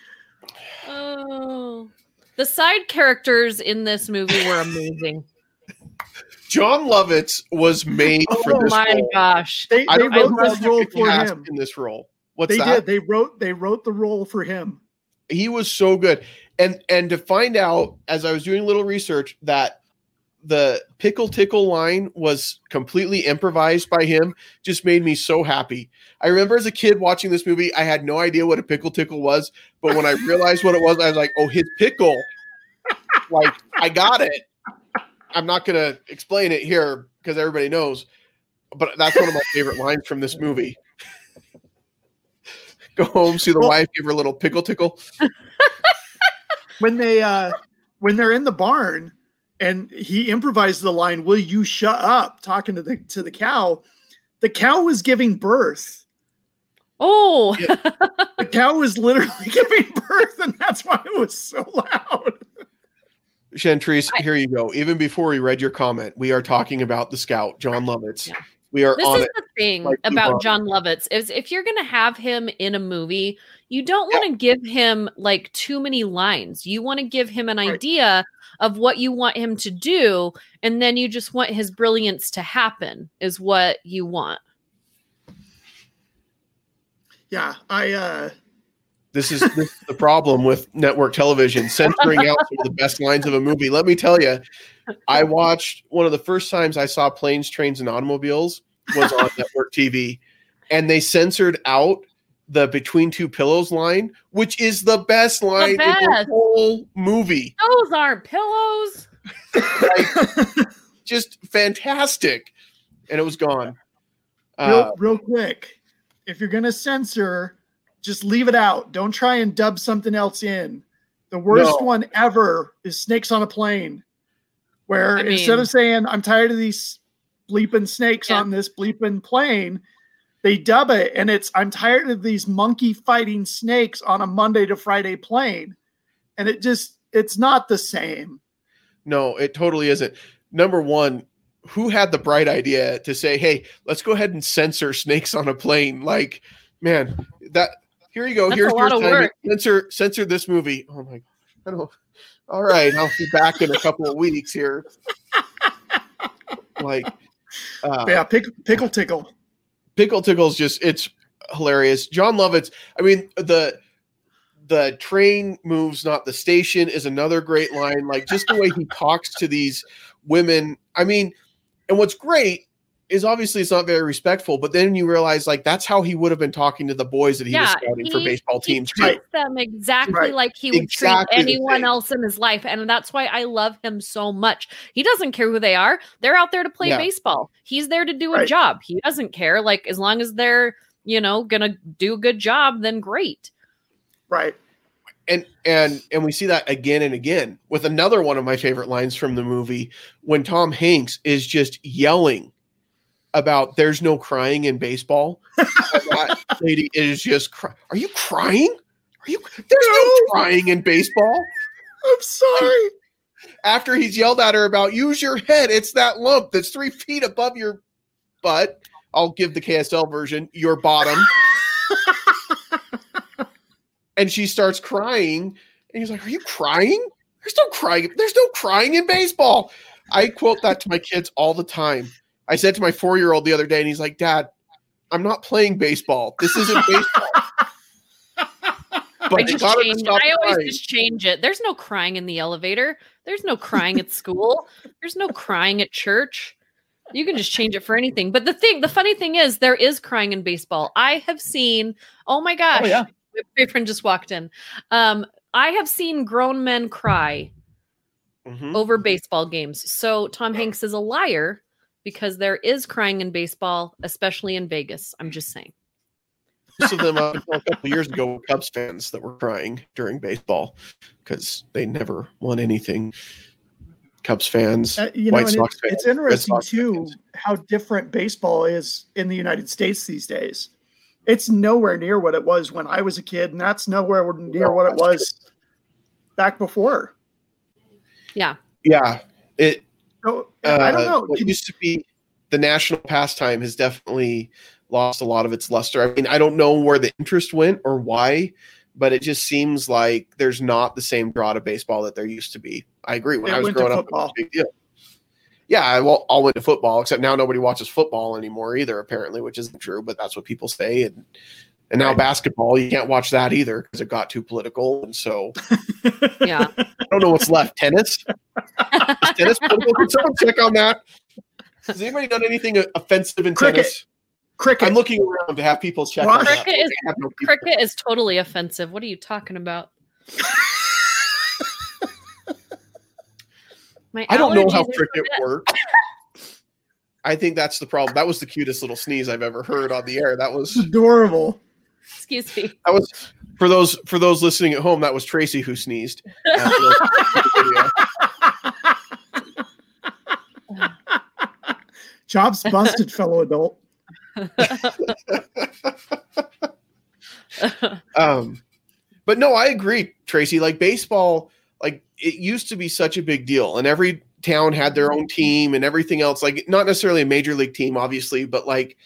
C: Oh, the side characters in this movie were amazing. <laughs>
A: Jon Lovitz was made oh for
C: oh
A: this
C: my
A: role.
C: gosh!
B: They,
A: I
B: they
A: don't
B: wrote
A: who
B: this role for him.
A: in this role. What's
B: They
A: that?
B: did. They wrote. They wrote the role for him.
A: he was so good and and to find out as i was doing a little research that the pickle tickle line was completely improvised by him just made me so happy. I remember as a kid watching this movie i had no idea what a pickle tickle was but when i realized what it was i was like oh his pickle. Like i got it. I'm not gonna explain it here because everybody knows but that's one of my favorite lines from this movie. <laughs> Go home see the
B: Well-
A: wife give her a little pickle tickle. <laughs>
B: When they uh when they're in the barn and he improvised the line will you shut up talking to the to the cow the cow was giving birth
C: Oh,
B: the cow was literally <laughs> giving birth and that's why it was so loud
A: Chantrice, here you go. Even before we read your comment, we are talking about the scout, Jon Lovitz.
C: Yeah.
A: We are
C: this
A: on
C: is
A: it.
C: the thing
A: like
C: about Jon Lovitz is if you're going to have him in a movie, you don't want to give him like too many lines. You want to give him an
B: Right.
C: idea of what you want him to do, and then you just want his brilliance to happen. Is what you want.
B: yeah i uh
A: This is, this is the problem with network television, censoring out some of the best lines of a movie. Let me tell you, I watched one of the first times I saw planes, trains, and automobiles was on <laughs> network TV, and they censored out the between two pillows line, which is the best line in the whole movie.
C: Those aren't pillows.
A: Like, just fantastic. And it was gone. Uh,
B: real, real quick, if you're gonna censor, just leave it out. Don't try and dub something else in. The worst
A: No.
B: one ever is Snakes on a Plane, where
C: I
B: instead
C: mean-
B: of saying "I'm tired of these bleeping snakes
C: Yeah.
B: on this bleeping plane," they dub it, and it's "I'm tired of these monkey fighting snakes on a Monday to Friday plane," and it just it's not the same.
A: No, it totally isn't. Number one, who had the bright idea to say, "Hey, let's go ahead and censor snakes on a plane"? Like, man, that here you go.
C: That's
A: Here's
C: a lot
A: your
C: of
A: time.
C: work.
A: Censor censor this movie. Oh my gosh. I don't all right, I'll be back in a couple of weeks here. Like uh,
B: yeah, pick, pickle tickle.
A: Pickle Tickle's just it's hilarious. Jon Lovitz, I mean, the the train moves, not the station, is another great line. Like just the way he talks to these women. I mean, and what's great is obviously it's not very respectful, but then you realize like that's how he would have been talking to the boys that he was
C: Yeah,
A: scouting for baseball teams too.
C: treats them exactly
B: Right.
C: like he would
A: Exactly
C: treat anyone else in his life. And that's why I love him so much. He doesn't care who they are. They're out there to play
A: Yeah.
C: baseball. He's there to do a job. He doesn't care. Like as long as they're, you know, gonna do a good job, then great.
B: Right.
A: and and and we see that again and again with another one of my favorite lines from the movie when Tom Hanks is just yelling about there's no crying in baseball. <laughs> that lady is just cry- Are you crying? Are you There's no crying in baseball.
B: I'm sorry.
A: After he's yelled at her about use your head, it's that lump that's 3 feet above your butt. I'll give the KSL version, your bottom. <laughs> and she starts crying and he's like are you crying there's no crying there's no crying in baseball i quote that to my kids all the time i said to my four-year-old the other day and he's like dad i'm not playing baseball this isn't baseball <laughs> but you
C: just
A: got her to
C: change.
A: stop
C: I always
A: crying.
C: just change it. There's no crying in the elevator. There's no crying at school. There's no crying at church. You can just change it for anything. But the thing, the funny thing is, there is crying in baseball. I have seen. Oh my gosh!
B: yeah.
C: my boyfriend just walked in. Um, I have seen grown men cry
A: Mhm.
C: over baseball games. So Tom Hanks is a liar because there is crying in baseball, especially in Vegas. I'm just saying.
A: most of them up until a couple years ago were cubs fans that were crying during baseball because they never won anything cubs fans
B: Uh, you know,
A: White
B: and
A: Sox
B: it's,
A: fans,
B: it's
A: Red
B: interesting
A: Sox
B: too
A: fans.
B: how different baseball is in the United States these days. It's nowhere near what it was when I was a kid, and that's nowhere near
A: No,
B: what it
A: that's
B: was back before.
C: Yeah.
A: yeah it
B: So I don't
A: uh,
B: know.
A: What used to be the national pastime has definitely lost a lot of its luster. I mean, I don't know where the interest went or why, but it just seems like there's not the same draw to baseball that there used to be. I agree. When
B: It
A: I was growing up, it was big deal. Yeah, I all, all went to football, except now nobody watches football anymore either, apparently, which isn't true, but that's what people say. And and now
B: Right.
A: basketball, you can't watch that either because it got too political. And so <laughs>
C: Yeah.
A: I don't know what's left. Tennis? Is tennis political? Can someone check on that? Has anybody done anything offensive in
B: Cricket.
A: tennis?
B: cricket.
A: I'm looking around to have people check
B: What?
C: Cricket is-
A: have no people.
C: Cricket is totally offensive. What are you talking about? <laughs> My
A: I don't know how cricket works. I think that's the problem. That was the cutest little sneeze I've ever heard on the air. That was
B: adorable.
C: Excuse me.
A: that was for those for those listening at home. That was Tracy who sneezed. For those- video.
B: Jobs busted, fellow adult. <laughs>
A: um, but no, I agree, Tracy. Like baseball, like it used to be such a big deal, and every town had their own team and everything else. Like not necessarily a major league team, obviously, but like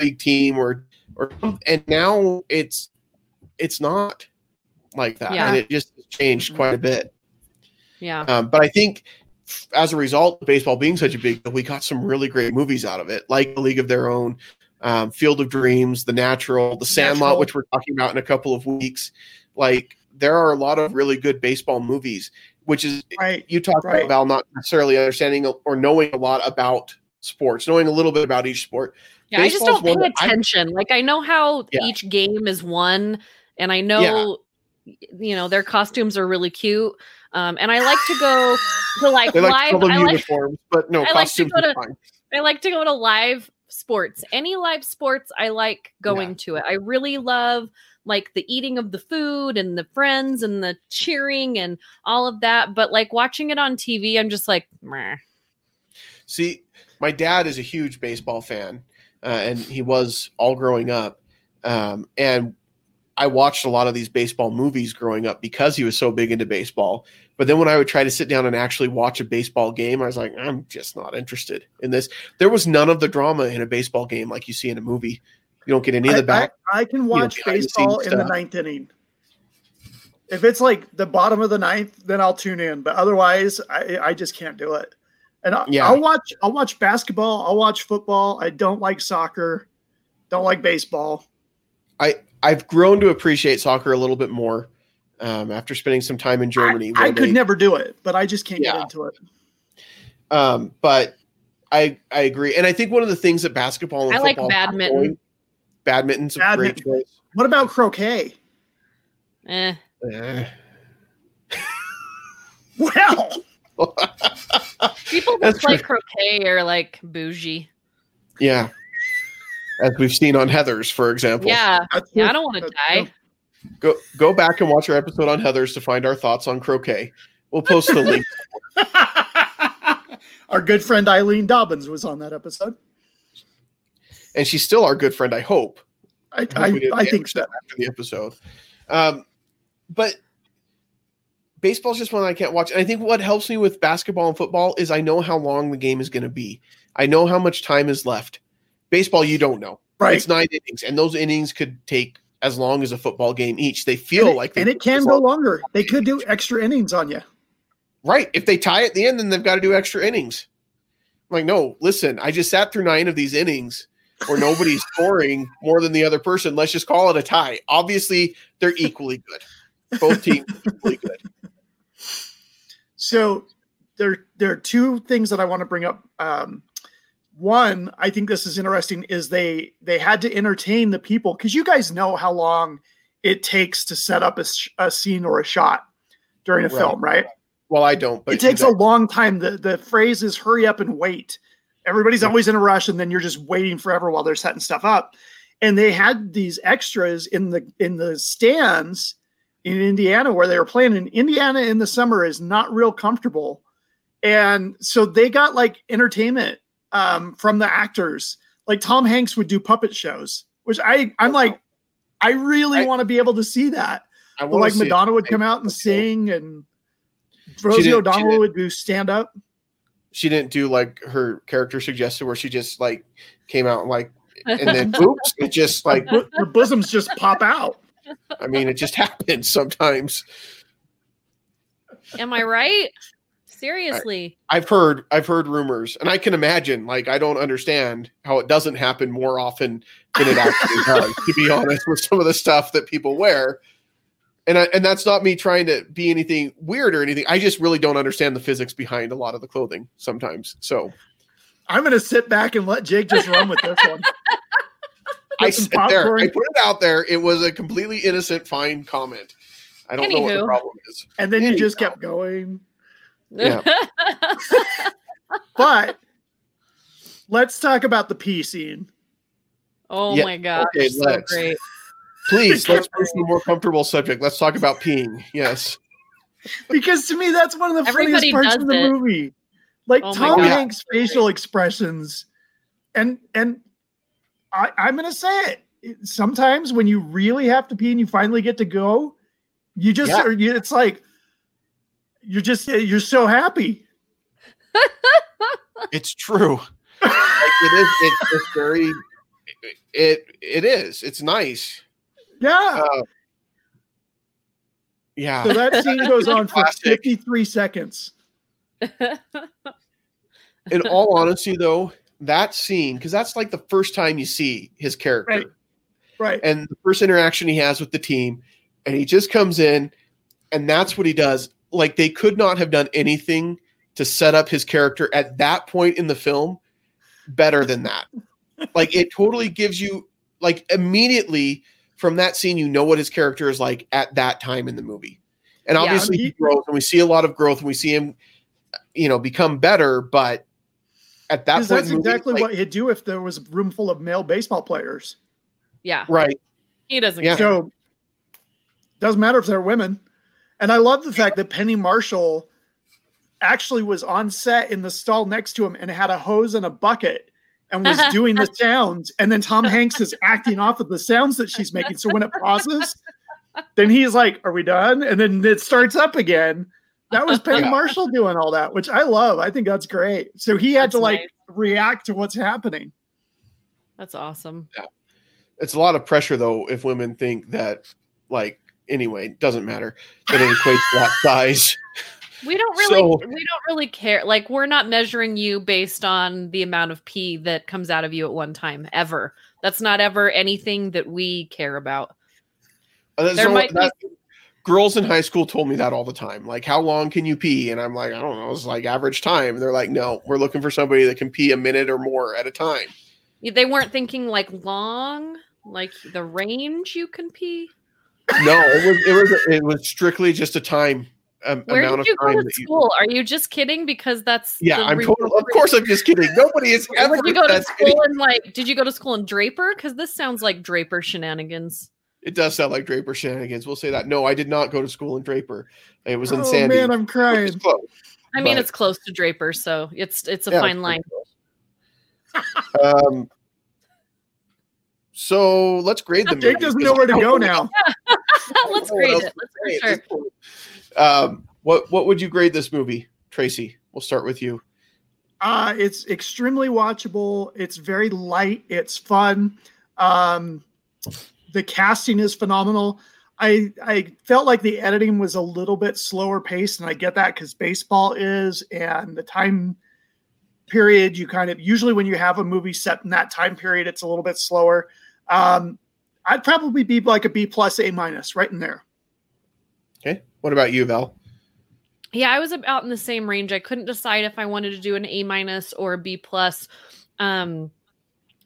A: a league team or or and now it's it's not like that,
C: Yeah.
A: and it just changed quite a bit.
C: yeah.
A: Um, but I think as a result of baseball being such a big deal, we got some really great movies out of it, like A League of Their Own, um, Field of Dreams, The Natural, The Sandlot,
B: Natural.
A: which we're talking about in a couple of weeks. Like there are a lot of really good baseball movies, which is
B: Right.
A: you talked
B: Right.
A: about not necessarily understanding or knowing a lot about sports, knowing a little bit about each sport.
C: Yeah, I just don't pay attention. like I know how
A: Yeah.
C: each game is won, and I know you know their costumes are really cute. Um, and I like to go <sighs> to like
A: They like
C: live.
A: to call them
C: I like
A: uniforms, but no
C: I like to go to-
A: fine.
C: I like to go to live sports. Any live sports, I like going to it. I really love like the eating of the food and the friends and the cheering and all of that. But like watching it on TV, I'm just like, Meh.
A: See, my dad is a huge baseball fan, uh, and he was all growing up. Um, and I watched a lot of these baseball movies growing up because he was so big into baseball. But then when I would try to sit down and actually watch a baseball game, I was like, I'm just not interested in this. There was none of the drama in a baseball game like you see in a movie. You don't get any of the back.
B: I, I can watch
A: behind the
B: baseball
A: scenes
B: in the ninth inning. If it's like the bottom of the ninth, then I'll tune in. But otherwise, I, I just can't do it. And I,
A: Yeah.
B: I'll watch I'll watch basketball. I'll watch football. I don't like soccer. Don't like baseball.
A: I I've grown to appreciate soccer a little bit more um, after spending some time in Germany.
B: I, I could
A: they-
B: never do it, but I just can't
A: Yeah.
B: get into it.
A: Um, but I I agree, and I think one of the things that basketball and
C: I like
A: football have
C: badminton.
A: going- Badminton's a great
B: Badminton. What about croquet?
C: eh.
A: Eh.
B: Well,
C: People that
A: That's
C: play
A: true.
C: croquet are like bougie.
A: Yeah, as we've seen on Heather's, for example.
C: Yeah. Yeah, I don't want to die.
B: true.
A: Go go back and watch our episode on Heather's to find our thoughts on croquet. We'll post the link. <laughs> <laughs>
B: Our good friend Eileen Dobbins was on that episode.
A: and she's still our good friend. I hope.
B: I,
A: hope
B: I, I think so.
A: after the episode. Um, but baseball's just one I can't watch. And I think what helps me with basketball and football is I know how long the game is going to be. I know how much time is left. Baseball, you don't know.
B: Right.
A: It's nine innings, and those innings could take as long as a football game each. They feel
B: and
A: like they
B: and it can go longer. They could do extra innings on you.
A: Right. If they tie at the end, then they've got to do extra innings. I'm like, no, listen, I just sat through nine of these innings where nobody's <laughs> scoring more than the other person. Let's just call it a tie. Obviously, they're equally good. Both teams are equally good.
B: So there, there are two things that I want to bring up. Um, one, I think this is interesting, is they they had to entertain the people because you guys know how long it takes to set up a, sh- a scene or a shot during a
A: Right.
B: film, right?
A: Well, I don't, but
B: it takes a long time. The the phrase is hurry up and wait. Everybody's
A: Yeah.
B: always in a rush, and then you're just waiting forever while they're setting stuff up. And they had these extras in the in the stands in Indiana where they were playing. And Indiana in the summer is not real comfortable, and so they got like entertainment um, from the actors. Like Tom Hanks would do puppet shows, which I I'm like, I really want to be able to see that.
A: I
B: But like
A: see it.
B: Madonna would come out and sing, and Rosie O'Donnell would do stand up.
A: She didn't do like her character suggested, where she just like came out and like, and then <laughs> oops, it just like,
B: Her her bosoms just pop out.
A: I mean, it just <laughs> happens sometimes.
C: Am I right? Seriously.
A: I've heard I've heard rumors, and I can imagine. Like I don't understand how it doesn't happen more often than it actually <laughs> does. To be honest, with some of the stuff that people wear, and I, and that's not me trying to be anything weird or anything. I just really don't understand the physics behind a lot of the clothing sometimes. So
B: I'm going to sit back and let Jake just run with this one. <laughs>
A: I sit there. I put it out there. It was a completely innocent, fine comment. I don't know what the problem is.
B: And then you just kept going.
A: Yeah. <laughs>
B: But let's talk about the pee scene.
C: oh
A: Yeah,
C: my gosh.
A: okay,
C: so
A: let's.
C: great.
A: Please <laughs> let's move to a more comfortable subject. Let's talk about peeing. Yes.
B: Because to me, that's one of the
C: Everybody
B: funniest parts of the
C: it.
B: movie. Like
C: Oh
B: Tom Hanks' facial expressions. And and I, I'm gonna say it. It- Sometimes when you really have to pee and you finally get to go, you just
A: yeah.
B: you, it's like you're just you're so happy. <laughs>
A: It's true. like it is. It's just very. It it is. It's nice.
B: Yeah.
A: Uh, yeah.
B: So that scene <laughs> goes on for 53 seconds. <laughs>
A: In all honesty, though, that scene because that's like the first time you see his character
B: Right. Right.
A: and the first interaction he has with the team and he just comes in and that's what he does like they could not have done anything to set up his character at that point in the film better than that <laughs> like it totally gives you like immediately from that scene you know what his character is like at that time in the movie and
C: Yeah.
A: obviously he grows and we see a lot of growth and we see him you know become better but at that
B: Because
A: point
B: that's
A: in movie,
B: exactly
A: like-
B: what he'd do if there was a room full of male baseball players.
C: Yeah,
A: right
C: he doesn't.
A: Yeah.
C: care.
B: So doesn't matter if they're women. And I love the fact that Penny Marshall actually was on set in the stall next to him and had a hose and a bucket and was <laughs> doing the sounds. And then Tom Hanks is acting off of the sounds that she's making. So when it pauses, then he's like, Are we done? And then it starts up again. That was Penny
A: Yeah.
B: Marshall doing all that, which I love. I think that's great. So he had
C: That's
B: to like
C: nice.
B: react to what's happening.
C: That's awesome. Yeah.
A: it's a lot of pressure though if women think that like anyway it doesn't matter that it equates to that <laughs> size
C: We don't really
A: So-
C: we don't really care. Like we're not measuring you based on the amount of pee that comes out of you at one time ever. That's not ever anything that we care about.
A: Uh,
C: There
A: so
C: might be-
A: that- girls in high school told me that all the time like how long can you pee and i'm like i don't know it's like average time they're like no we're looking for somebody that can pee a minute or more at a time
C: They weren't thinking like long, like the range you can pee.
A: no it was it was it was strictly just a time um,
C: Where
A: amount
C: did
A: of
C: you go to
A: that you
C: school? Are you just kidding? Because that's
A: yeah i'm total, of course i'm just kidding nobody is ever
C: Would you go to school in like? Did you go to school in Draper? Because this sounds like Draper shenanigans.
A: It does sound like draper shenanigans we'll say that no i did not go to school in draper it was in
B: Oh
A: sandy
B: man, I'm crying.
A: close.
C: I mean,
A: But-
C: it's close to Draper, so it's it's a
A: Yeah,
C: fine
A: it's
C: line.
A: Um, so let's grade the
B: Jake doesn't know where to go now. <laughs>
C: Let's grade it. Let's
A: say
C: for sure.
A: Um, what what would you grade this movie, Tracy? We'll start with you.
B: Uh, it's extremely watchable. It's very light. It's fun. Um, the casting is phenomenal. I I felt like the editing was a little bit slower paced, and I get that because baseball is, and the time period you kind of usually when you have a movie set in that time period, it's a little bit slower. Um, I'd probably be like a B plus, A minus, right in there.
A: Okay. What about you, Val?
C: Yeah, I was about in the same range. I couldn't decide if I wanted to do an A minus or a B plus. Um,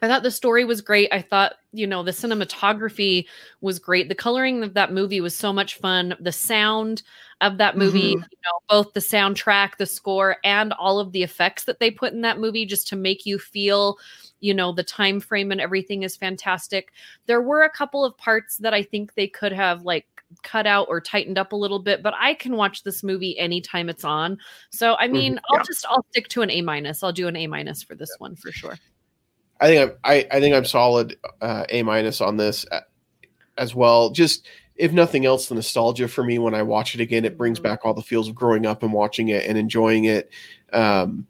C: I thought the story was great. I thought, you know, the cinematography was great. The coloring of that movie was so much fun. The sound of that movie,
B: Mhm.
C: you know, both the soundtrack, the score, and all of the effects that they put in that movie just to make you feel, you know, the time frame and everything is fantastic. There were a couple of parts that I think they could have like cut out or tightened up a little bit, but I can watch this movie anytime it's on. So I mean, I'll just I'll stick to an A minus. I'll do an A minus for this one for sure.
A: I think I'm, I I think I'm solid uh, A minus on this uh, as well. Just if nothing else, the nostalgia for me when I watch it again, it brings
C: Mhm.
A: back all the feels of growing up and watching it and enjoying it. Um,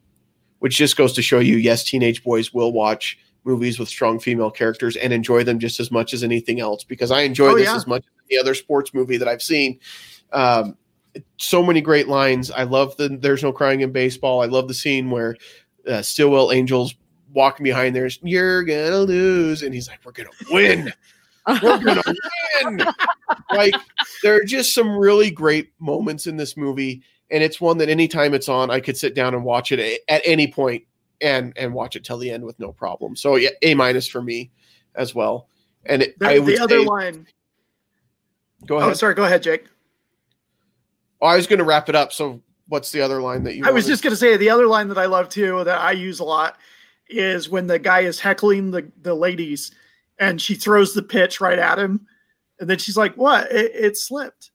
A: which just goes to show you, yes, teenage boys will watch movies with strong female characters and enjoy them just as much as anything else. Because I enjoy
B: Oh,
A: this
B: yeah.
A: as much as any other sports movie that I've seen. Um, so many great lines. I love the "There's no crying in baseball." I love the scene where uh, Stilwell Angels walking behind there. You're gonna lose, and he's like, "We're gonna win. We're <laughs> gonna win." Like there are just some really great moments in this movie, and it's one that anytime it's on, I could sit down and watch it at any point and and watch it till the end with no problem. So yeah, A minus for me as well. And it,
B: The, the other
A: say,
B: line.
A: go oh, ahead.
B: Oh, sorry. Go ahead, Jake.
A: Oh, I was going to wrap it up. So what's the other line that you?
B: I was just going to say the other line that I love too that I use a lot is when the guy is heckling the the ladies and she throws the pitch right at him, and then she's like, "What? It, it slipped."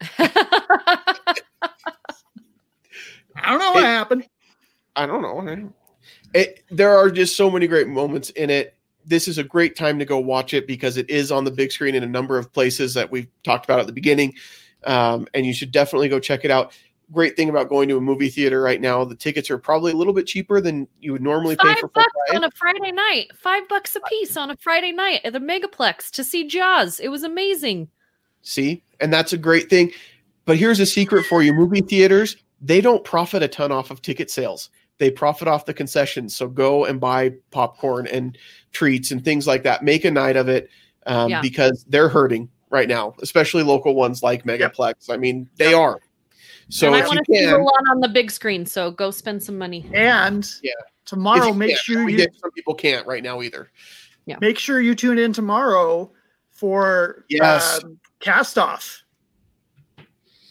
B: <laughs> I don't know what
A: It-
B: happened.
A: I don't know. It, there are just so many great moments in it. This is a great time to go watch it because it is on the big screen in a number of places that we've talked about at the beginning. Um, and you should definitely go check it out. Great thing about going to a movie theater right now, the tickets are probably a little bit cheaper than you would normally pay
C: Five
A: for full
C: bucks on a Friday night. Five bucks a piece on a Friday night at the Megaplex to see Jaws. It was amazing.
A: See, and that's a great thing. But here's a secret for you movie theaters, they don't profit a ton off of ticket sales. they profit off the concessions. So go and buy popcorn and treats and things like that. Make a night of it um,
C: Yeah.
A: because they're hurting right now, especially local ones like Megaplex. I mean, they are. So
C: and I
A: if you
C: want to see
A: can,
C: Mulan on the big screen, so go spend some money.
B: And
A: Yeah.
B: tomorrow, make
A: can,
B: sure
A: we
B: you
A: get- some people can't right now either.
B: Yeah, make sure you tune in tomorrow for
A: Yes.
B: um, cast off.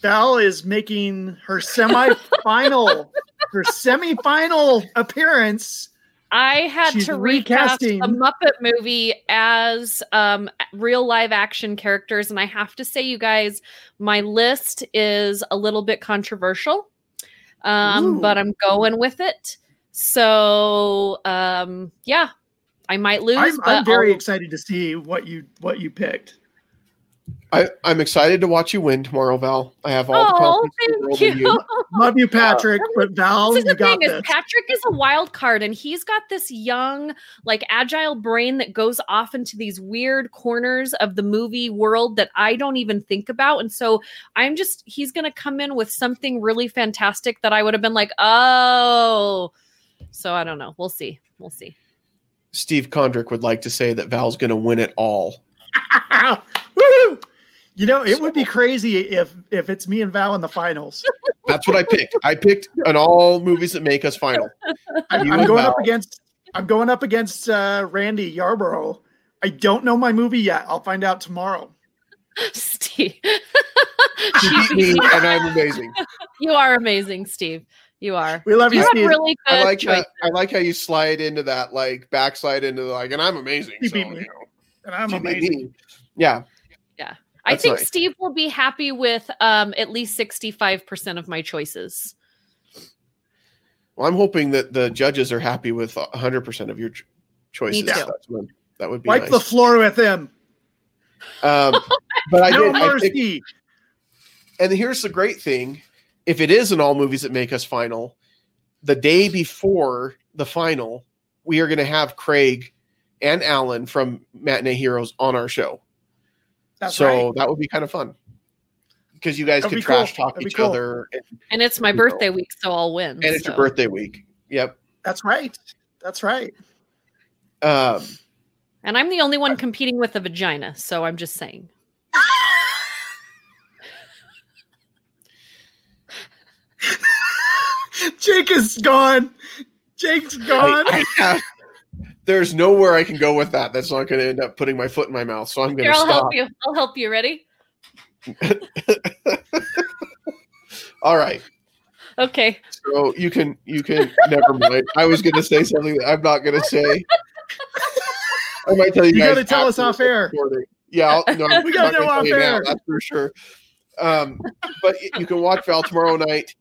B: Val is making her semi-final, her semi-final appearance.
C: I had
B: She's
C: to recast
B: recasting-
C: a Muppet movie as um, real live action characters, and I have to say, you guys, my list is a little bit controversial, um, but I'm going with it. So, um, yeah, I might lose,
B: I'm,
C: but
B: I'm very
C: I'll-
B: excited to see what you what you picked.
A: I, I'm excited to watch you win tomorrow, Val. I have all the
C: Oh,
A: confidence in the world
C: thank
A: in
C: you.
A: you. <laughs>
B: Love you, Patrick, <laughs> but Val,
C: This is
B: you
C: the
B: got
C: thing
B: this.
C: is Patrick is a wild card and he's got this young, like agile brain that goes off into these weird corners of the movie world that I don't even think about. And so I'm just he's gonna come in with something really fantastic that I would have been like, oh. So I don't know. We'll see. We'll see.
A: Steve Kondrick would like to say that Val's going to win it all. <laughs>
B: Woo! You know, it would be crazy if if it's me and Val in the finals. <laughs>
A: That's what I picked. I picked an all movies that make us final.
B: I'm, I'm going
A: Val.
B: up against I'm going up against uh, Randy Yarborough. I don't know my movie yet. I'll find out tomorrow.
C: Steve.
A: You beat <laughs> me, and I'm amazing.
C: you are amazing, Steve. You are.
B: We love
C: You
B: you, Steve.
C: really good
A: I like
C: choice.
A: that. I like how you slide into that, like backslide into the, like, and I'm amazing.
B: He
A: so,
B: beat me.
A: you know,
B: and I'm
A: she
B: amazing.
A: me. Yeah,
C: I think
A: nice.
C: Steve will be happy with um, at least 65% of my choices.
A: well, I'm hoping that the judges are happy with 100 percent of your ch- choices.
C: too.
A: That's what- that would be
B: Wipe
A: nice.
B: the floor with him.
A: um, but I
B: no
A: did. I picked,
B: mercy.
A: and here's the great thing: if it is an all movies that make us final, the day before the final, we are going to have Craig and Alan from Matinee Heroes on our show.
B: That's
A: so
B: right.
A: that would be kind of fun because you guys
B: That'd
A: could
B: be cool.
A: trash talk
B: That'd
A: each
B: cool.
A: other, and,
C: And it's my
A: You know.
C: birthday week, so I'll win.
A: and it's your birthday week. Yep.
B: That's right. That's right.
A: Um,
C: And I'm the only one competing with a vagina, so I'm just saying. <laughs>
B: Jake is gone. Jake's gone.
A: I, I have, there's nowhere I can go with that. That's not going to end up putting my foot in my mouth. So I'm going
C: Here,
A: to
C: I'll
A: stop.
C: help you. I'll help you. Ready? <laughs>
A: All right.
C: Okay.
A: So you can you can never mind. I was going to say something that I'm not going to say. I might tell you.
B: You
A: guys
B: gotta tell us off air.
A: recording. Yeah, I'll, no, <laughs>
B: We gotta know off
A: you now,
B: air.
A: That's for sure. Um, but you can watch Val tomorrow night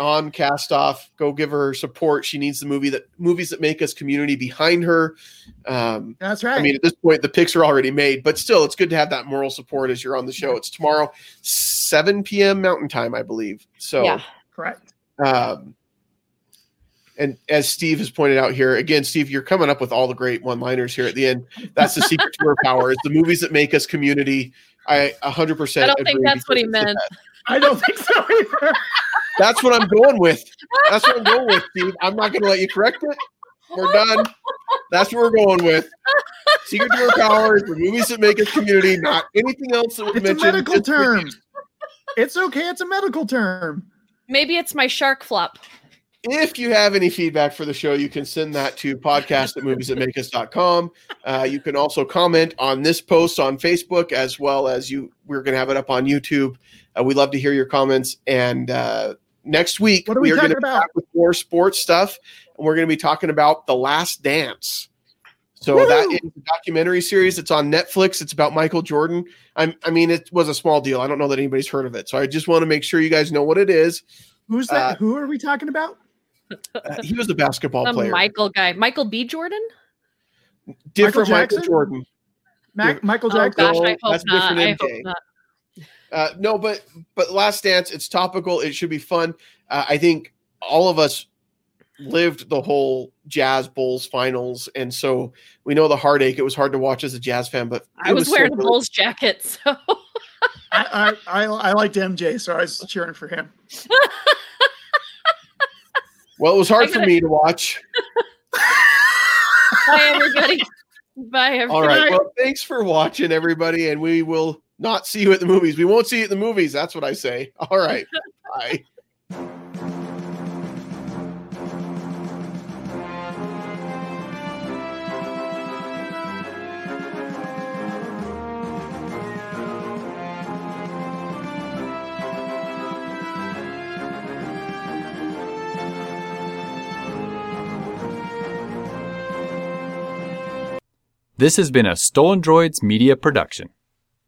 A: on Cast Off. Go give her support. She needs the movie that movies that make us community behind her. Um,
B: That's right.
A: I mean, at this point, the picks are already made, but still, it's good to have that moral support as you're on the show. It's tomorrow, 7 p.m. Mountain Time, I believe. So,
C: Yeah.
B: correct.
A: um, and as Steve has pointed out here, again, Steve, you're coming up with all the great one-liners here at the end. That's the secret to our <laughs> power is the movies that make us community. I 100%.
C: I don't think that's what he
A: because it's the
C: meant.
A: best.
B: I don't think so either. <laughs>
A: That's what I'm going with. That's what I'm going with, Steve. I'm not going to let you correct it. We're done. That's what we're going with. Secret to our power is the movies that make us community, not anything else that was
B: It's a
A: mentioned.
B: medical
A: just
B: term.
A: movies.
B: It's okay. It's a medical term.
C: Maybe it's my shark flop.
A: If you have any feedback for the show, you can send that to podcast at moviesthatmakeus.com. Uh, you can also comment on this post on Facebook as well as you. We're going to have it up on YouTube. Uh, we love to hear your comments. And uh, next week,
B: What are we
A: are going
B: talking
A: to be
B: about?
A: with more sports stuff. And we're going to be talking about The Last Dance. So
B: Woo!
A: that is a documentary series. It's on Netflix. It's about Michael Jordan. I'm, I mean, it was a small deal. I don't know that anybody's heard of it. So I just want to make sure you guys know what it is.
B: Who's that?
A: Uh,
B: Who are we talking about? <laughs>
A: Uh, he was a basketball
C: Some
A: player.
C: Michael guy. Michael B. Jordan?
A: different
B: Michael
A: Michael, Jordan.
B: Mac- Michael
C: Oh
B: Jackson.
C: gosh, I hope
A: that's
C: not.
A: different
C: I hope not.
A: Uh, no, but but Last Dance, it's topical. It should be fun. Uh, I think all of us lived the whole Jazz Bulls finals, and so we know the heartache. It was hard to watch as a Jazz fan, but
C: I
A: it
C: was wearing a
A: really-
C: Bulls jacket, so <laughs>
B: I, I, I, I liked MJ, so I was cheering for him.
A: Well, it was hard for
C: gotta-
A: me to watch. <laughs>
C: Bye, everybody. Bye, everybody.
A: All right. Well, thanks for watching, everybody, and we will not see you at the movies. We won't see you at the movies. That's what I say. <laughs> All right. Bye.
D: This has been a Stolen Droids Media production.